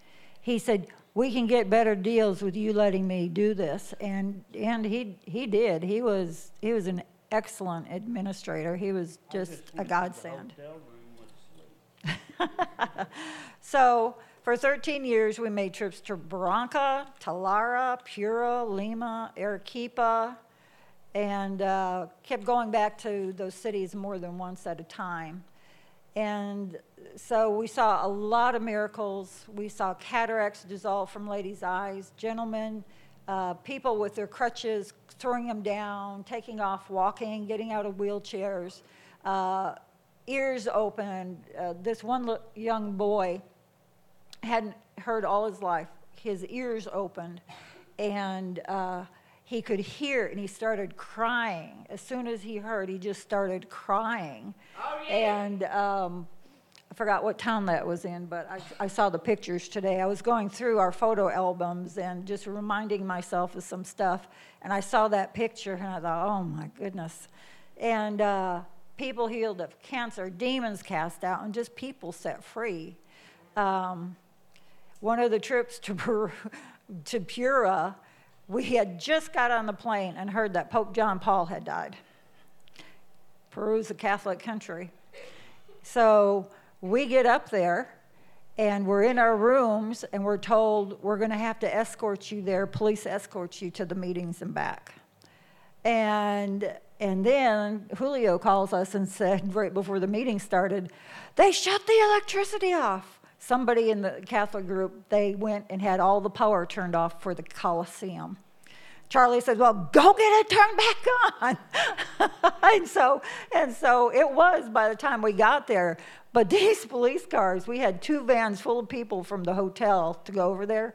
He said, we can get better deals with you letting me do this. And, and he, he did. He was, he was an excellent administrator. He was just a godsend. [LAUGHS] so for 13 years, we made trips to Barranca, Talara, Piura, Lima, Arequipa, and uh, kept going back to those cities more than once at a time. And so we saw a lot of miracles. We saw cataracts dissolve from ladies' eyes, gentlemen, uh, people with their crutches throwing them down, taking off, walking, getting out of wheelchairs, uh, ears open. Uh, this one lo- young boy hadn't heard all his life. His ears opened, and uh, he could hear, and he started crying. As soon as he heard, he just started crying. Oh, yeah. And um, I forgot what town that was in, but I, I saw the pictures today. I was going through our photo albums and just reminding myself of some stuff, and I saw that picture, and I thought, oh my goodness. And uh, people healed of cancer, demons cast out, and just people set free. Um, one of the trips to Peru, [LAUGHS] to Piura, we had just got on the plane and heard that Pope John Paul had died. Peru's a Catholic country. So we get up there and we're in our rooms and we're told we're going to have to escort you there, police escort you to the meetings and back. And and then Julio calls us and said right before the meeting started, they shut the electricity off. Somebody in the Catholic group, they went and had all the power turned off for the Coliseum. Charlie says, "Well, go get it turned back on." [LAUGHS] and so, and so it was by the time we got there. But these police cars, we had two vans full of people from the hotel to go over there.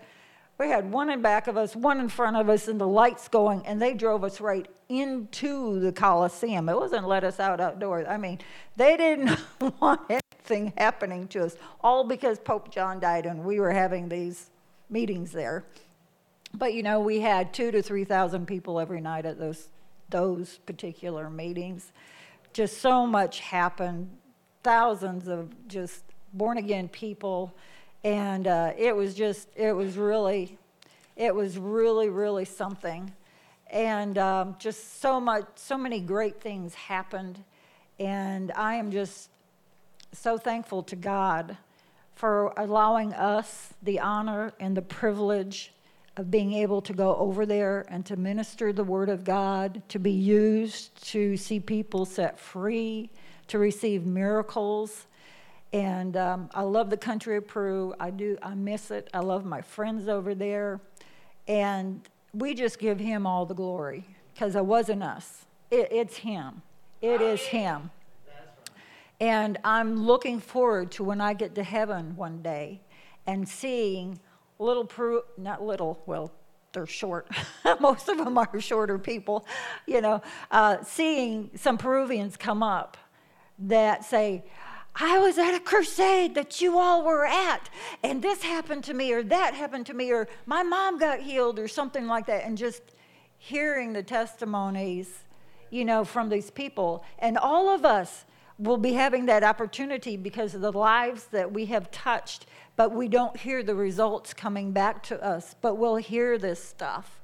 We had one in back of us, one in front of us, and the lights going, and they drove us right into the Coliseum. It wasn't let us out outdoors. I mean, they didn't [LAUGHS] want anything happening to us, all because Pope John died and we were having these meetings there. But you know, we had two to three thousand people every night at those those particular meetings. Just so much happened. Thousands of just born again people, and uh, it was just it was really, it was really really something, and um, just so much so many great things happened, and I am just so thankful to God for allowing us the honor and the privilege of being able to go over there and to minister the Word of God, to be used to see people set free, to receive miracles. And um, I love the country of Peru. I do. I miss it. I love my friends over there, and we just give Him all the glory because it wasn't us. It, it's Him. It is Him. And I'm looking forward to when I get to heaven one day and seeing little Peru, not little, well, they're short. [LAUGHS] Most of them are shorter people, you know, uh, seeing some Peruvians come up that say, I was at a crusade that you all were at, and this happened to me, or that happened to me, or my mom got healed, or something like that, and just hearing the testimonies, you know, from these people. And all of us will be having that opportunity because of the lives that we have touched, but we don't hear the results coming back to us, but we'll hear this stuff.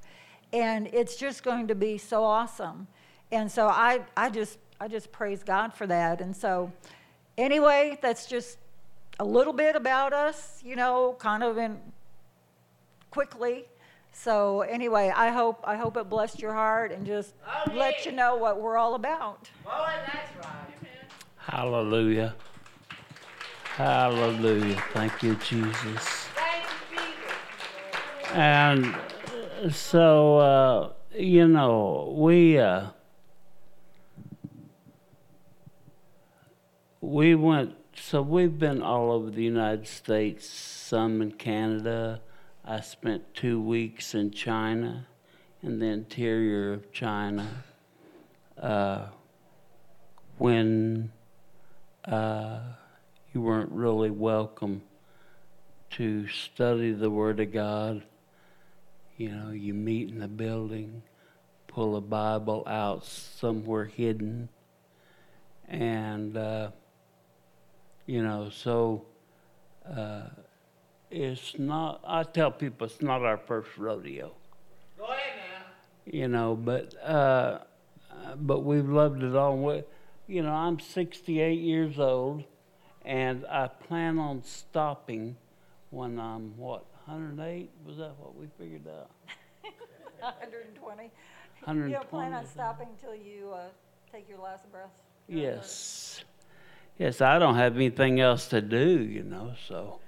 And it's just going to be so awesome. And so I, I just I just praise God for that. And so anyway, that's just a little bit about us, you know, kind of in quickly. So anyway, I hope I hope it blessed your heart and just Oh, let you know what we're all about. Boy, that's right. Hallelujah. Hallelujah. Thank you, Jesus. Thank you, Jesus. And so, uh, you know, we uh, we went. So we've been all over the United States, some in Canada. I spent two weeks in China, in the interior of China. Uh, when uh, you weren't really welcome to study the Word of God. You know, you meet in a building, pull a Bible out somewhere hidden, and, uh, you know, so uh, it's not, I tell people it's not our first rodeo Go ahead now. you know, but uh, uh, but we've loved it all. We, you know, I'm 68 years old, and I plan on stopping when I'm what 108. Was that what we figured out? [LAUGHS] 120. You don't plan on stopping until you uh, take your last breath? during the- Yes. Yes, I don't have anything else to do, you know, so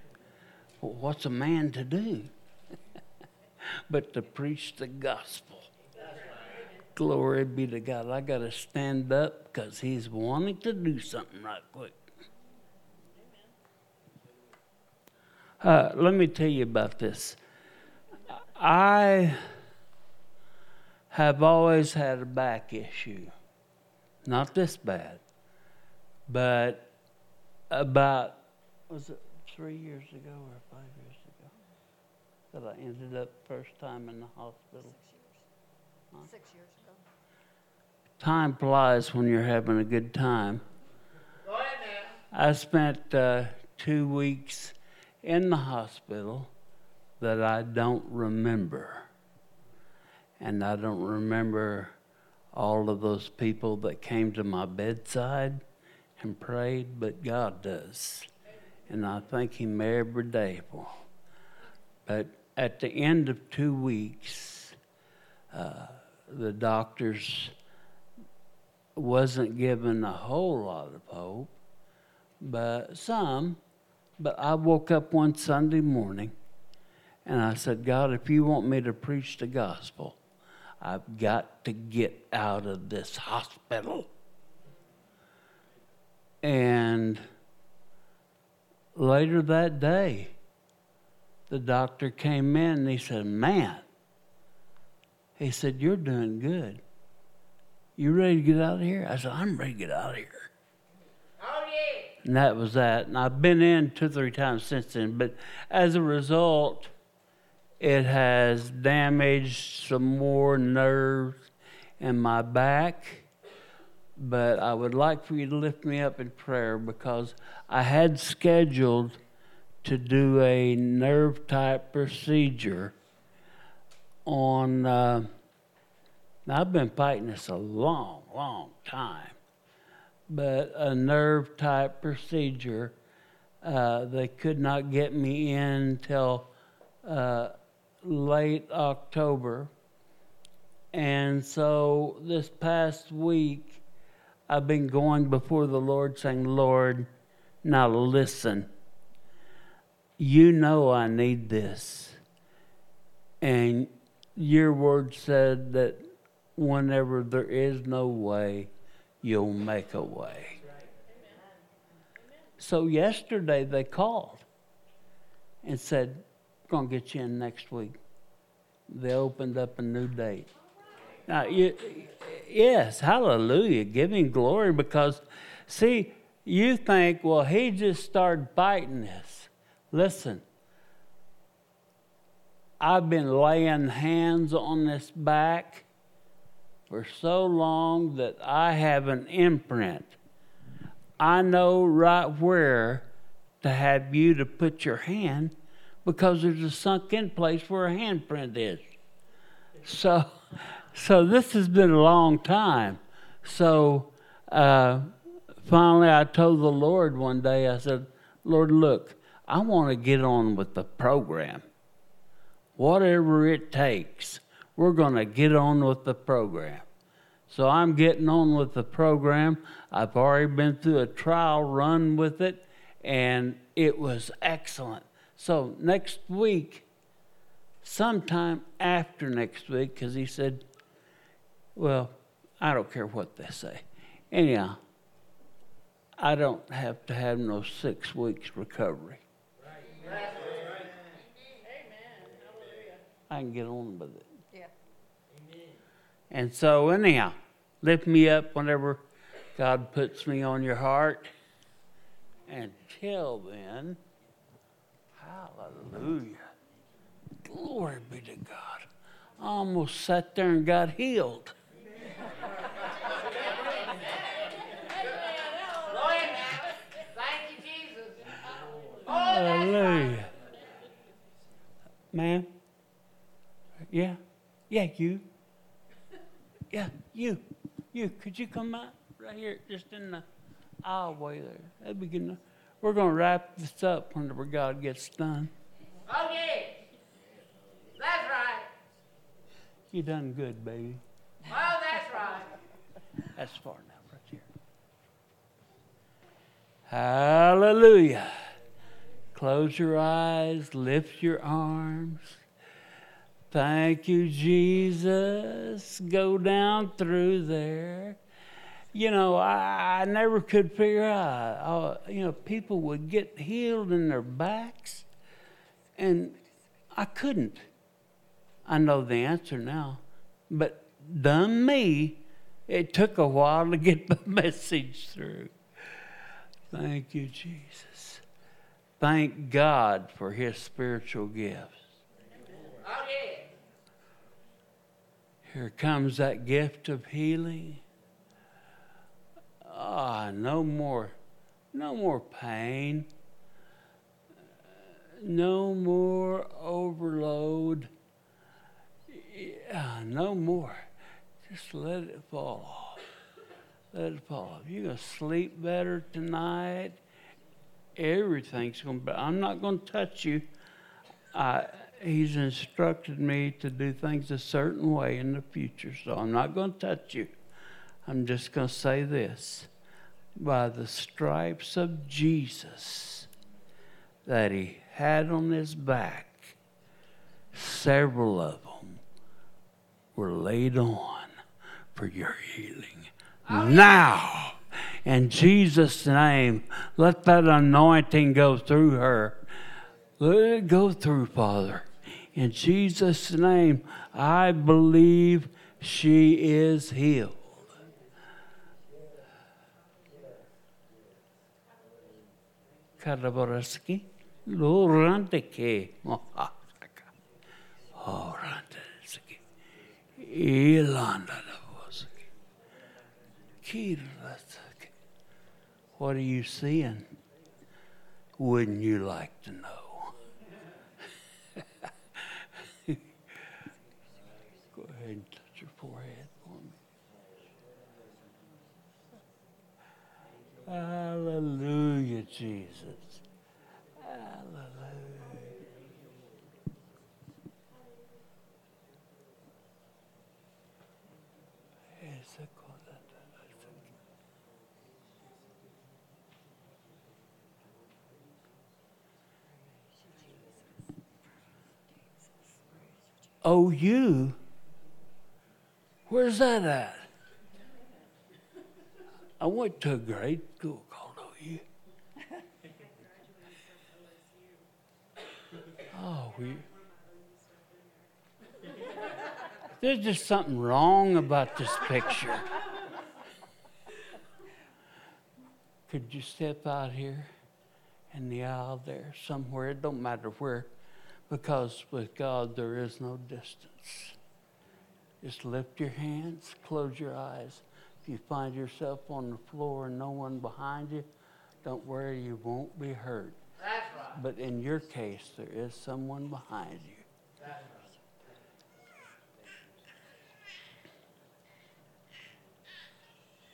what's a man to do? [LAUGHS] but to preach the gospel. Glory be to God. I got to stand up because he's wanting to do something right quick. Uh, let me tell you about this. I have always had a back issue. Not this bad, but about, was it three years ago or five years ago that I ended up first time in the hospital? Six years six years ago. Time flies when you're having a good time. Go ahead now. I spent uh, two weeks in the hospital that I don't remember. And I don't remember all of those people that came to my bedside and prayed, but God does. And I thank Him every day for. But at the end of two weeks, uh, the doctors wasn't given a whole lot of hope, but some. But I woke up one Sunday morning and I said, God, if you want me to preach the gospel, I've got to get out of this hospital. And later that day, the doctor came in and he said, Man, he said, You're doing good. You ready to get out of here? I said, I'm ready to get out of here. Oh, yeah. And that was that. And I've been in two or three times since then. But as a result, it has damaged some more nerves in my back. But I would like for you to lift me up in prayer because I had scheduled to do a nerve type procedure on. Uh, now, I've been fighting this a long, long time but a nerve type procedure. Uh, they could not get me in till uh, late October. And so this past week, I've been going before the Lord saying, Lord, now listen. You know I need this. And your word said that whenever there is no way, you'll make a way. So yesterday they called and said, We're going to get you in next week. They opened up a new date. Now, you, yes, hallelujah, giving glory because, see, you think, well, he just started biting this. Listen, I've been laying hands on this back for so long that I have an imprint. I know right where to have you to put your hand because there's a sunk in place where a handprint is. So, so this has been a long time. So, uh, finally, I told the Lord one day, I said, Lord, look, I want to get on with the program. Whatever it takes, we're going to get on with the program. So I'm getting on with the program. I've already been through a trial run with it, and it was excellent. So next week, sometime after next week, because he said, well, I don't care what they say. Anyhow, I don't have to have no six weeks recovery. I can get on with it. Yeah. And so, anyhow, lift me up whenever God puts me on your heart. Until then, hallelujah. Glory be to God. I almost sat there and got healed. Go ahead now. Thank you, Jesus. Oh, Hallelujah. Ma'am? Yeah? Yeah, you. Yeah, you. You. Could you come out right here, just in the aisleway there? That'd be good enough. We're going to wrap this up whenever God gets done. Okay. That's right. You done good, baby. Oh, that's right. That's far enough right here. Hallelujah. Close your eyes, lift your arms. Thank you, Jesus. Go down through there. You know, I, I never could figure out, uh, you know, people would get healed in their backs, and I couldn't. I know the answer now. But done me, it took a while to get the [LAUGHS] message through. Thank you, Jesus. Thank God for his spiritual gifts. Here comes that gift of healing. Ah, no more, no more pain. No more overload. Yeah, no more. Just let it fall. off. Let it fall. off. You're going to sleep better tonight. Everything's going to be. I'm not going to touch you. I, he's instructed me to do things a certain way in the future, so I'm not going to touch you. I'm just going to say this by the stripes of Jesus that he had on his back, several of them were laid on for your healing. Now, in Jesus' name, let that anointing go through her. Let it go through, Father. In Jesus' name, I believe she is healed. [LAUGHS] What are you seeing? Wouldn't you like to know? [LAUGHS] Go ahead and touch your forehead for me. Hallelujah, Jesus. Hallelujah. Oh, you? Where's that at? I went to a grade school called OU. Oh, we. There's just something wrong about this picture. Could you step out here in the aisle there somewhere? It don't matter where, because with God there is no distance. Just lift your hands, close your eyes. If you find yourself on the floor and no one behind you, don't worry, you won't be hurt. That's right. But in your case, there is someone behind you. Right.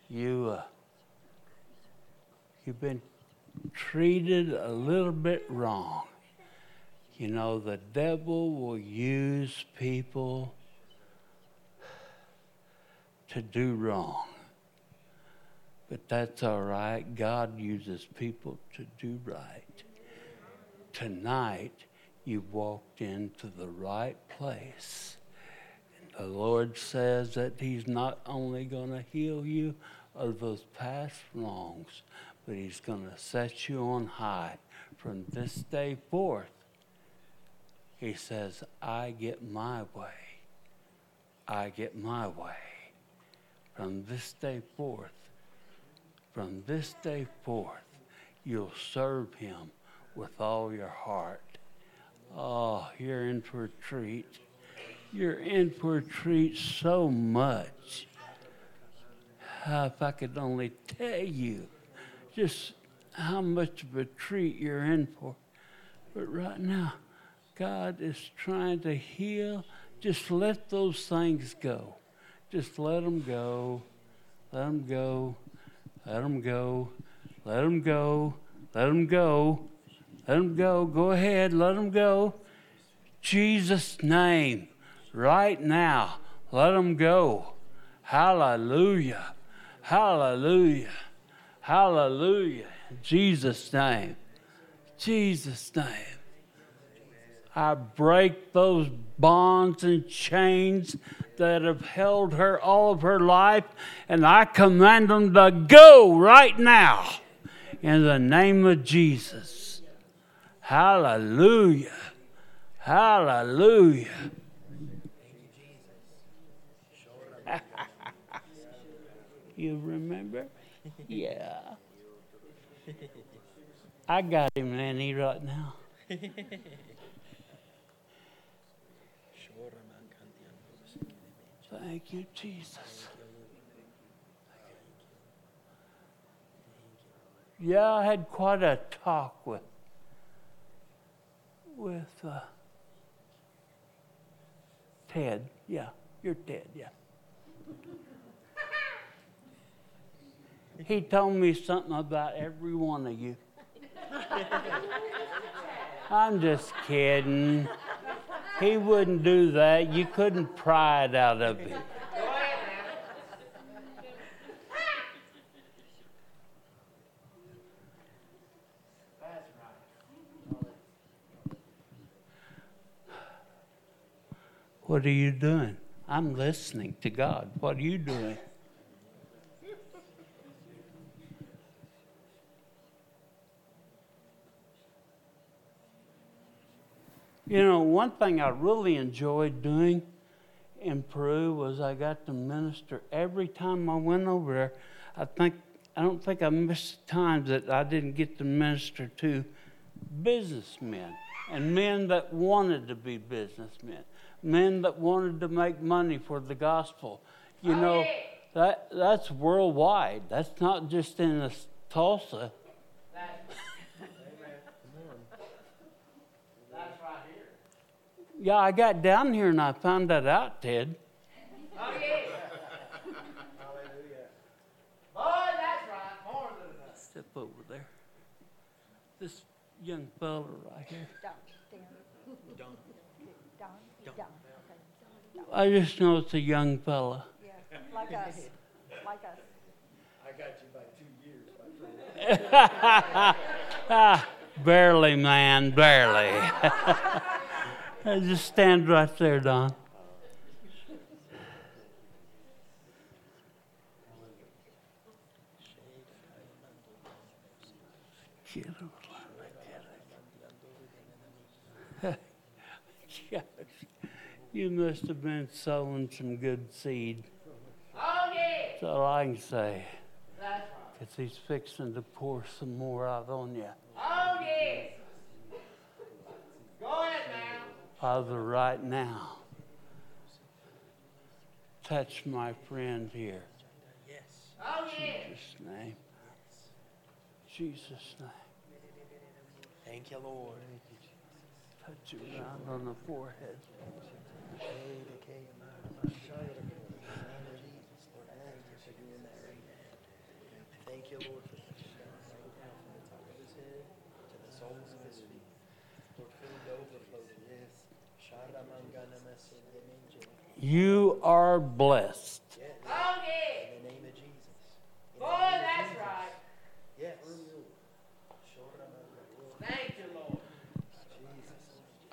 You, uh, you've been treated a little bit wrong. You know, the devil will use people to do wrong. But that's all right. God uses people to do right. Tonight, you walked into the right place. And the Lord says that He's not only going to heal you of those past wrongs, but He's going to set you on high from this day forth. He says, I get my way. I get my way. From this day forth, from this day forth, you'll serve him with all your heart. Oh, you're in for a treat. You're in for a treat so much. Ah, if I could only tell you just how much of a treat you're in for. But right now, God is trying to heal. Just let those things go. Just let them go. Let them go. Let them go. Let them go. Let them go. Let them go. Go ahead. Let them go. Jesus' name. Right now. Let them go. Hallelujah. Hallelujah. Hallelujah. Jesus' name. Jesus' name. I break those bonds and chains that have held her all of her life, and I command them to go right now in the name of Jesus. Hallelujah. Hallelujah. [LAUGHS] you remember? Yeah. I got him, Nanny, right now. [LAUGHS] Thank you, Jesus. Yeah, I had quite a talk with with uh, Ted. Yeah, you're Ted. Yeah. He told me something about every one of you. I'm just kidding. He wouldn't do that. You couldn't pry it out of him. What are you doing? I'm listening to God. What are you doing? You know, one thing I really enjoyed doing in Peru was I got to minister every time I went over there. I think I don't think I missed times that I didn't get to minister to businessmen and men that wanted to be businessmen, men that wanted to make money for the gospel. You oh, know, that that's worldwide. That's not just in Tulsa. Yeah, I got down here and I found that out, Ted. Oh, yeah. Boy, that's right. More than enough. Step over there. This young fella right here. Don, Don. Don, Don. I just know it's a young fella. Yeah, like us, like us. [LAUGHS] I got you by two years, my friend. Ah, barely, man, barely. [LAUGHS] just stand right there, Don. [LAUGHS] You must have been sowing some good seed. That's all I can say. Because he's fixing to pour some more out on you. Oh, yeah. Go ahead now. Father, right now, touch my friend here. Oh, yeah. Jesus' name. Jesus' name. Thank you, Lord. Touch him around on the forehead. Thank you, Lord, for touching him right now from the top of his head to the soles of his feet. Lord, fill the overflow to this. Sharamanganamasenyemenje. You are blessed. Yes, Oh, in the name of Jesus. Name that's right. Yes. Thank you, Lord. Jesus.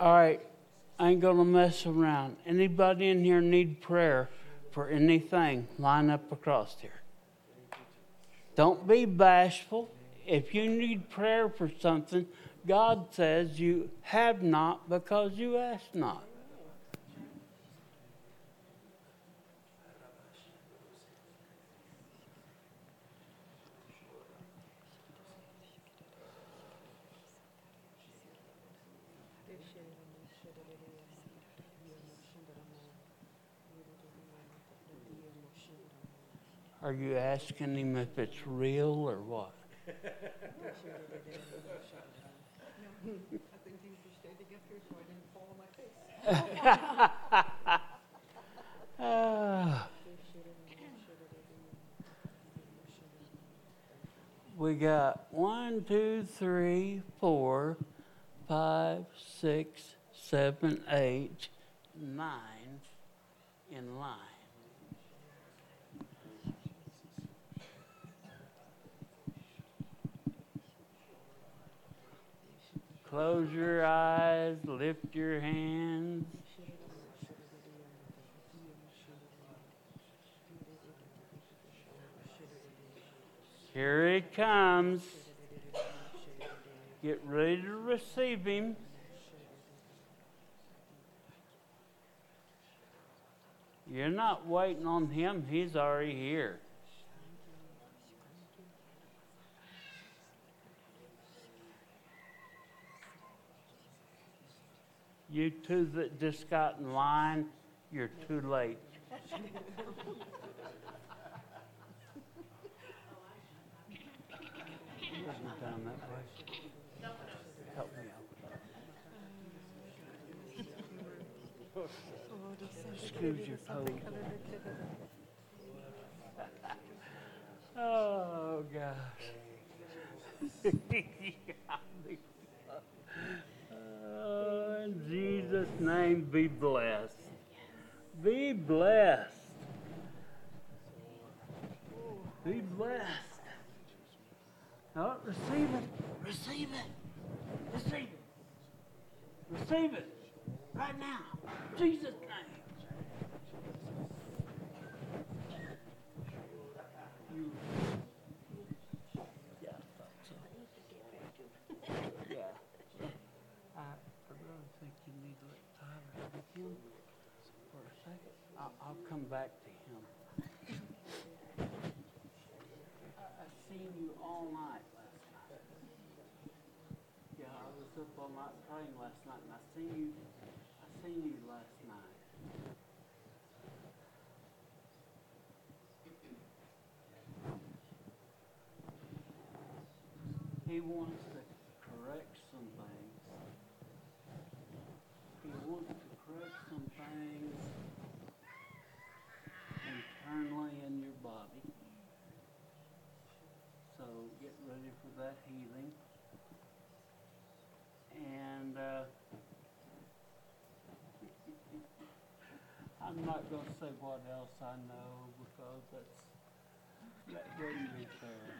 All right, I ain't gonna mess around. Anybody in here need prayer for anything? Line up across here. Don't be bashful. If you need prayer for something, God says you have not because you ask not. Are you asking him if it's real or what? [LAUGHS] We got one, two, three, four, five, six, seven, eight, nine in line. Close your eyes, lift your hands. Here he comes. Get ready to receive him. You're not waiting on him, he's already here. You two that just got in line, you're too late. Excuse your pose. Oh, gosh. [LAUGHS] In Jesus' name, be blessed. Be blessed. Be blessed. Oh, receive it. Receive it. Receive it. Receive it. Right now. Jesus' name. You. Yeah, I thought so. Yeah. I, I really think you need to let Tyler have him for a second. I'll, come back to him. I, I seen you all night last night. Yeah, I was up all night praying last night, and I seen you. I seen you last night. He wants to correct some things. He wants to correct some things internally in your body. So get ready for that healing. And uh, I'm not going to say what else I know because that's that wouldn't be fair.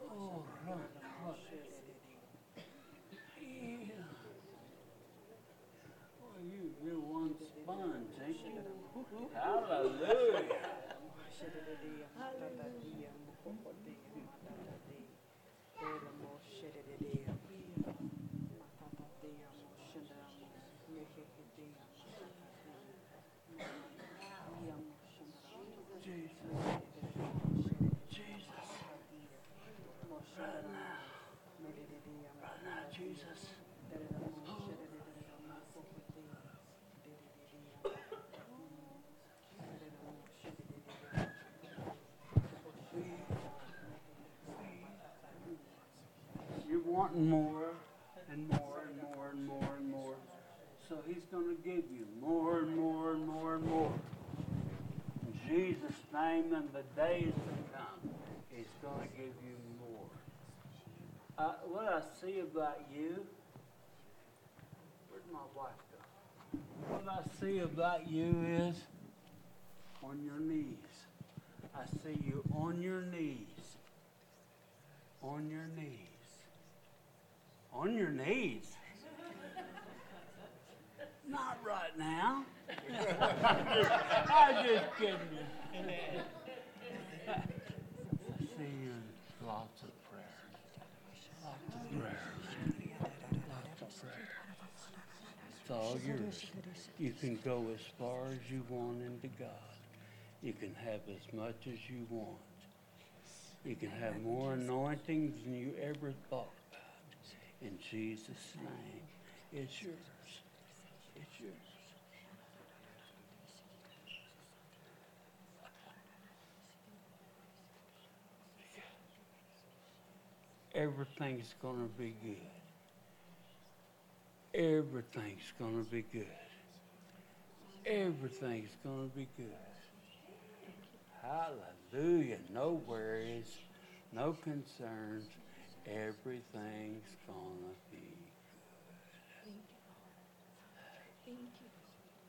Oh, run, run. Yeah. Boy, you, you're one sponge, ain't you? Hallelujah. Jesus. More and more and more and more and more. So he's going to give you more and more and more and more. In Jesus' name and the days to come, he's going to give you more. Uh, what I see about you, where'd my wife go? What I see about you is on your knees. I see you on your knees. On your knees. On your knees. Not right now. [LAUGHS] I'm just kidding you. See you in lots of prayers. Lots of prayers. Lots of prayers. It's all yours. You can go as far as you want into God. You can have as much as you want. You can have more anointings than you ever thought about. In Jesus' name, it's yours. It's yours. Everything's going to be good. Everything's going to be good. Everything's going to be good. Hallelujah. No worries, no concerns. Everything's going to be good.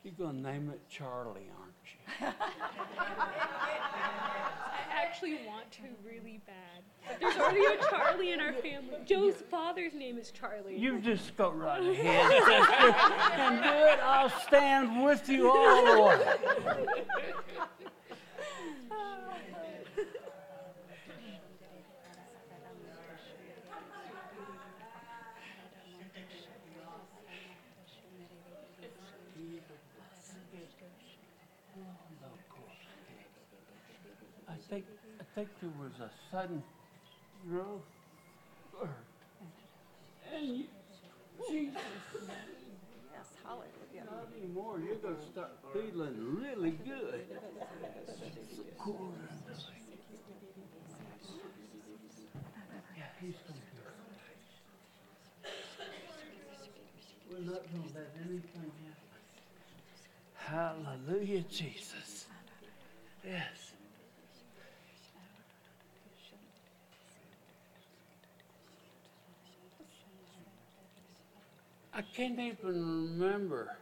You're going to name it Charlie, aren't you? [LAUGHS] I actually want to really bad. But there's already a Charlie in our family. Joe's father's name is Charlie. You just go right ahead sister, [LAUGHS] and do it. I'll stand with you all the [LAUGHS] way. Think I think there was a sudden growth, and you, Jesus. Yes, hallelujah. Not anymore. You're going to start feeling really good. Yeah, he's going to do it. We're not going to let anything happen. Hallelujah, Jesus. Yes. I can't even remember.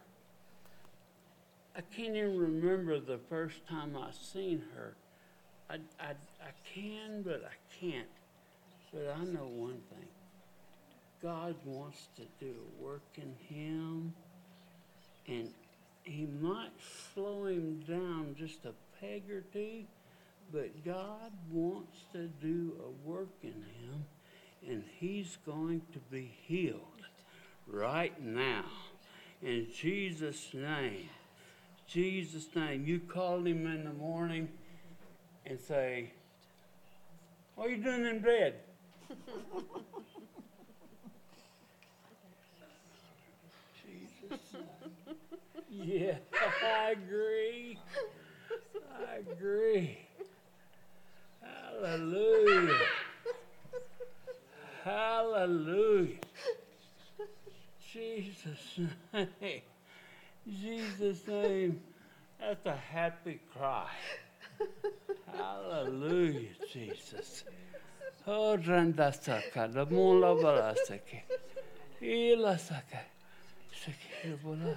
I can't even remember the first time I seen her. I, I, I can, but I can't. But I know one thing. God wants to do a work in him, and he might slow him down just a peg or two, but God wants to do a work in him, and he's going to be healed right now. In Jesus' name. Jesus' name. You call him in the morning and say, What are you doing in bed? Jesus. Name. Yeah, [LAUGHS] I agree. I agree. Hallelujah. Hallelujah. Jesus' [LAUGHS] name. Jesus' name. That's a happy cry. Hallelujah, Jesus. Oh. Sake, bola.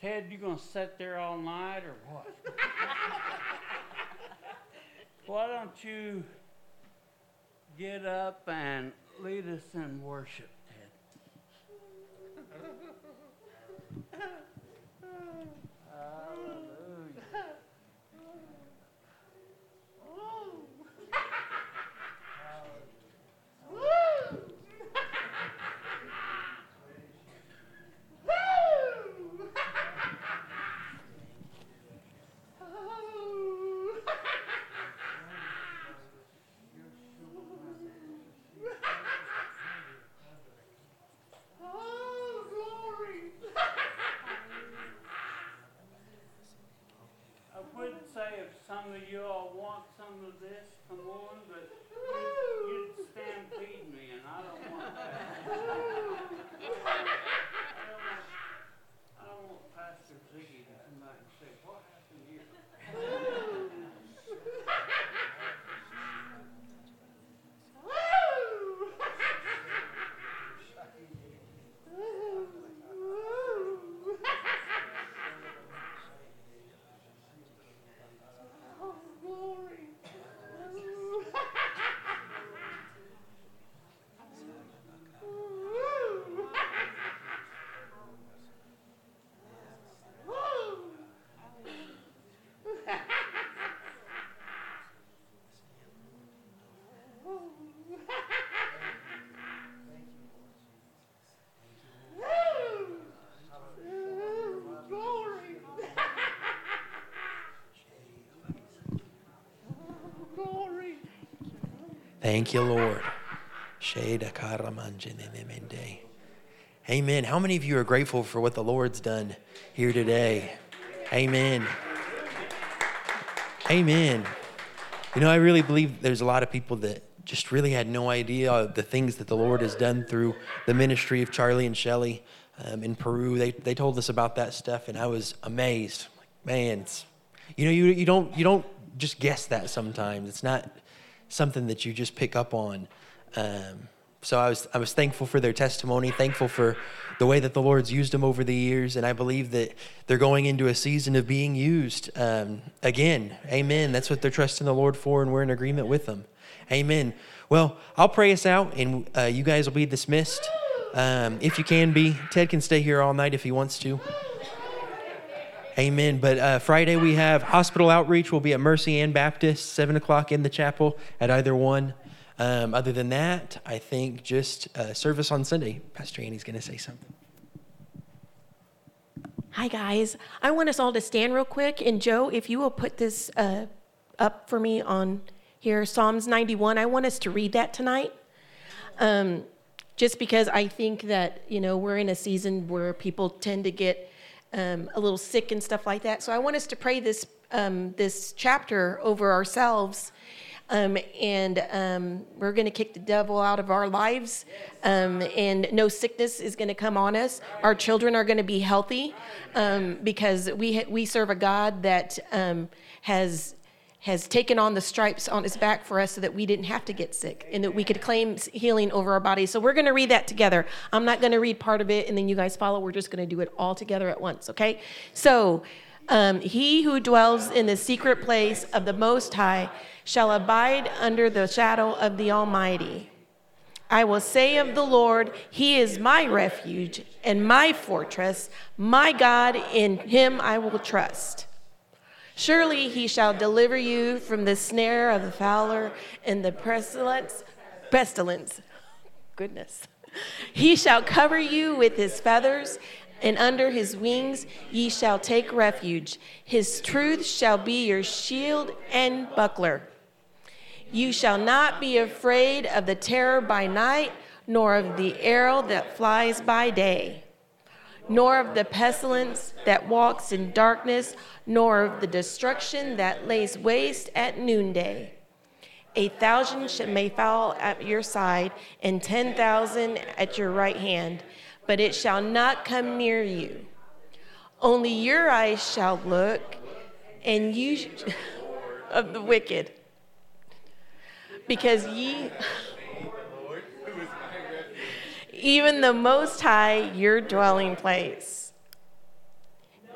Ted, you gonna sit there all night or what? [LAUGHS] why don't you get up and lead us in worship, Ted? [LAUGHS] Hallelujah. I would say if some of you all want some of this, come on, but you'd, you'd stampede me, and I don't want that. [LAUGHS] Thank you, Lord. Amen. How many of you are grateful for what the Lord's done here today? Amen. Amen. You know, I really believe there's a lot of people that just really had no idea the things that the Lord has done through the ministry of Charlie and Shelly um, in Peru. They, they told us about that stuff, and I was amazed. Like, man, you know, you, you don't you don't just guess that sometimes. It's not something that you just pick up on. Um, so I was I was thankful for their testimony, thankful for the way that the Lord's used them over the years, and I believe that they're going into a season of being used um, again. Amen. That's what they're trusting the Lord for, and we're in agreement with them. Amen. Well, I'll pray us out, and uh, you guys will be dismissed. Um, if you can be, Ted can stay here all night if he wants to. Amen. But uh, Friday we have hospital outreach. We'll be at Mercy and Baptist, seven o'clock in the chapel at either one. Um, other than that, I think just uh, service on Sunday. Pastor Annie's going to say something. Hi, guys. I want us all to stand real quick. And Joe, if you will put this uh, up for me on here, Psalms 91, I want us to read that tonight. Um, just because I think that, you know, we're in a season where people tend to get um, a little sick and stuff like that. So I want us to pray this, um, this chapter over ourselves. Um, and um, we're going to kick the devil out of our lives, um, and no sickness is going to come on us. Our children are going to be healthy um, because we ha- we serve a God that um, has has taken on the stripes on his back for us so that we didn't have to get sick and that we could claim healing over our bodies. So we're going to read that together. I'm not going to read part of it and then you guys follow. We're just going to do it all together at once, okay? So, um, he who dwells in the secret place of the Most High shall abide under the shadow of the Almighty. I will say of the Lord, He is my refuge and my fortress, my God, in Him I will trust. Surely He shall deliver you from the snare of the fowler and the pestilence. Pestilence. Goodness. He shall cover you with His feathers and under his wings ye shall take refuge. His truth shall be your shield and buckler. You shall not be afraid of the terror by night, nor of the arrow that flies by day, nor of the pestilence that walks in darkness, nor of the destruction that lays waste at noonday. A thousand may fall at your side, and ten thousand at your right hand but it shall not come near you. Only your eyes shall look, and you [LAUGHS] of the wicked, because ye, even the Most High, your dwelling place.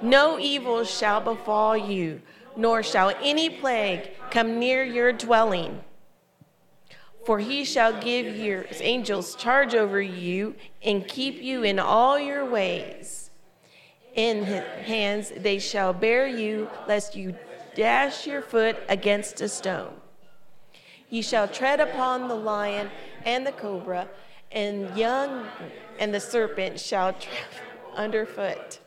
No evil shall befall you, nor shall any plague come near your dwelling. For he shall give your angels charge over you and keep you in all your ways. In his hands they shall bear you, lest you dash your foot against a stone. Ye shall tread upon the lion and the cobra, and young and the serpent shall trample underfoot.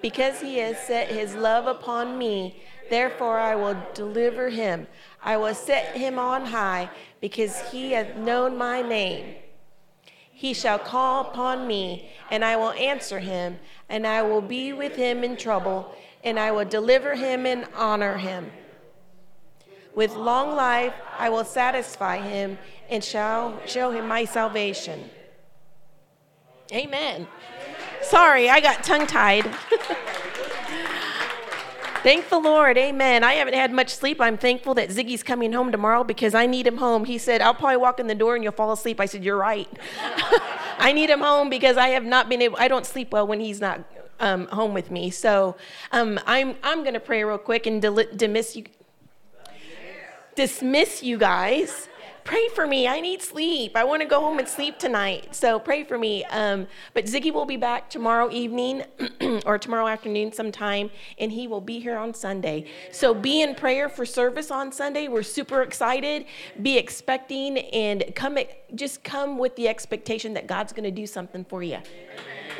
Because he has set his love upon me, therefore I will deliver him. I will set him on high, because he hath known my name. He shall call upon me, and I will answer him, and I will be with him in trouble, and I will deliver him and honor him. With long life I will satisfy him and shall show him my salvation. Amen. Sorry, I got tongue tied. [LAUGHS] Thank the Lord. Amen. I haven't had much sleep. I'm thankful that Ziggy's coming home tomorrow because I need him home. He said, I'll probably walk in the door and you'll fall asleep. I said, You're right. [LAUGHS] I need him home because I have not been able, I don't sleep well when he's not um, home with me. So um, I'm, I'm going to pray real quick and del- dismiss you, dismiss you guys. Pray for me. I need sleep. I want to go home and sleep tonight. So pray for me. Um, but Ziggy will be back tomorrow evening [CLEARS THROAT] or tomorrow afternoon sometime, and he will be here on Sunday. So be in prayer for service on Sunday. We're super excited. Be expecting and come. Just come with the expectation that God's going to do something for you.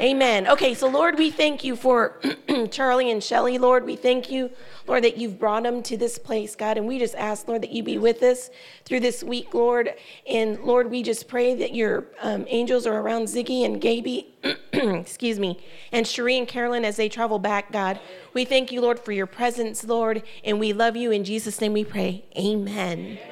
Amen. Okay, so Lord, we thank you for [CLEARS THROAT] Charlie and Shelly. Lord, we thank you, Lord, that you've brought them to this place, God. And we just ask, Lord, that you be with us through this week, Lord. And Lord, we just pray that your um, angels are around Ziggy and Gaby, [CLEARS THROAT] excuse me, and Cherie and Carolyn as they travel back, God. We thank you, Lord, for your presence, Lord. And we love you. In Jesus' name we pray. Amen.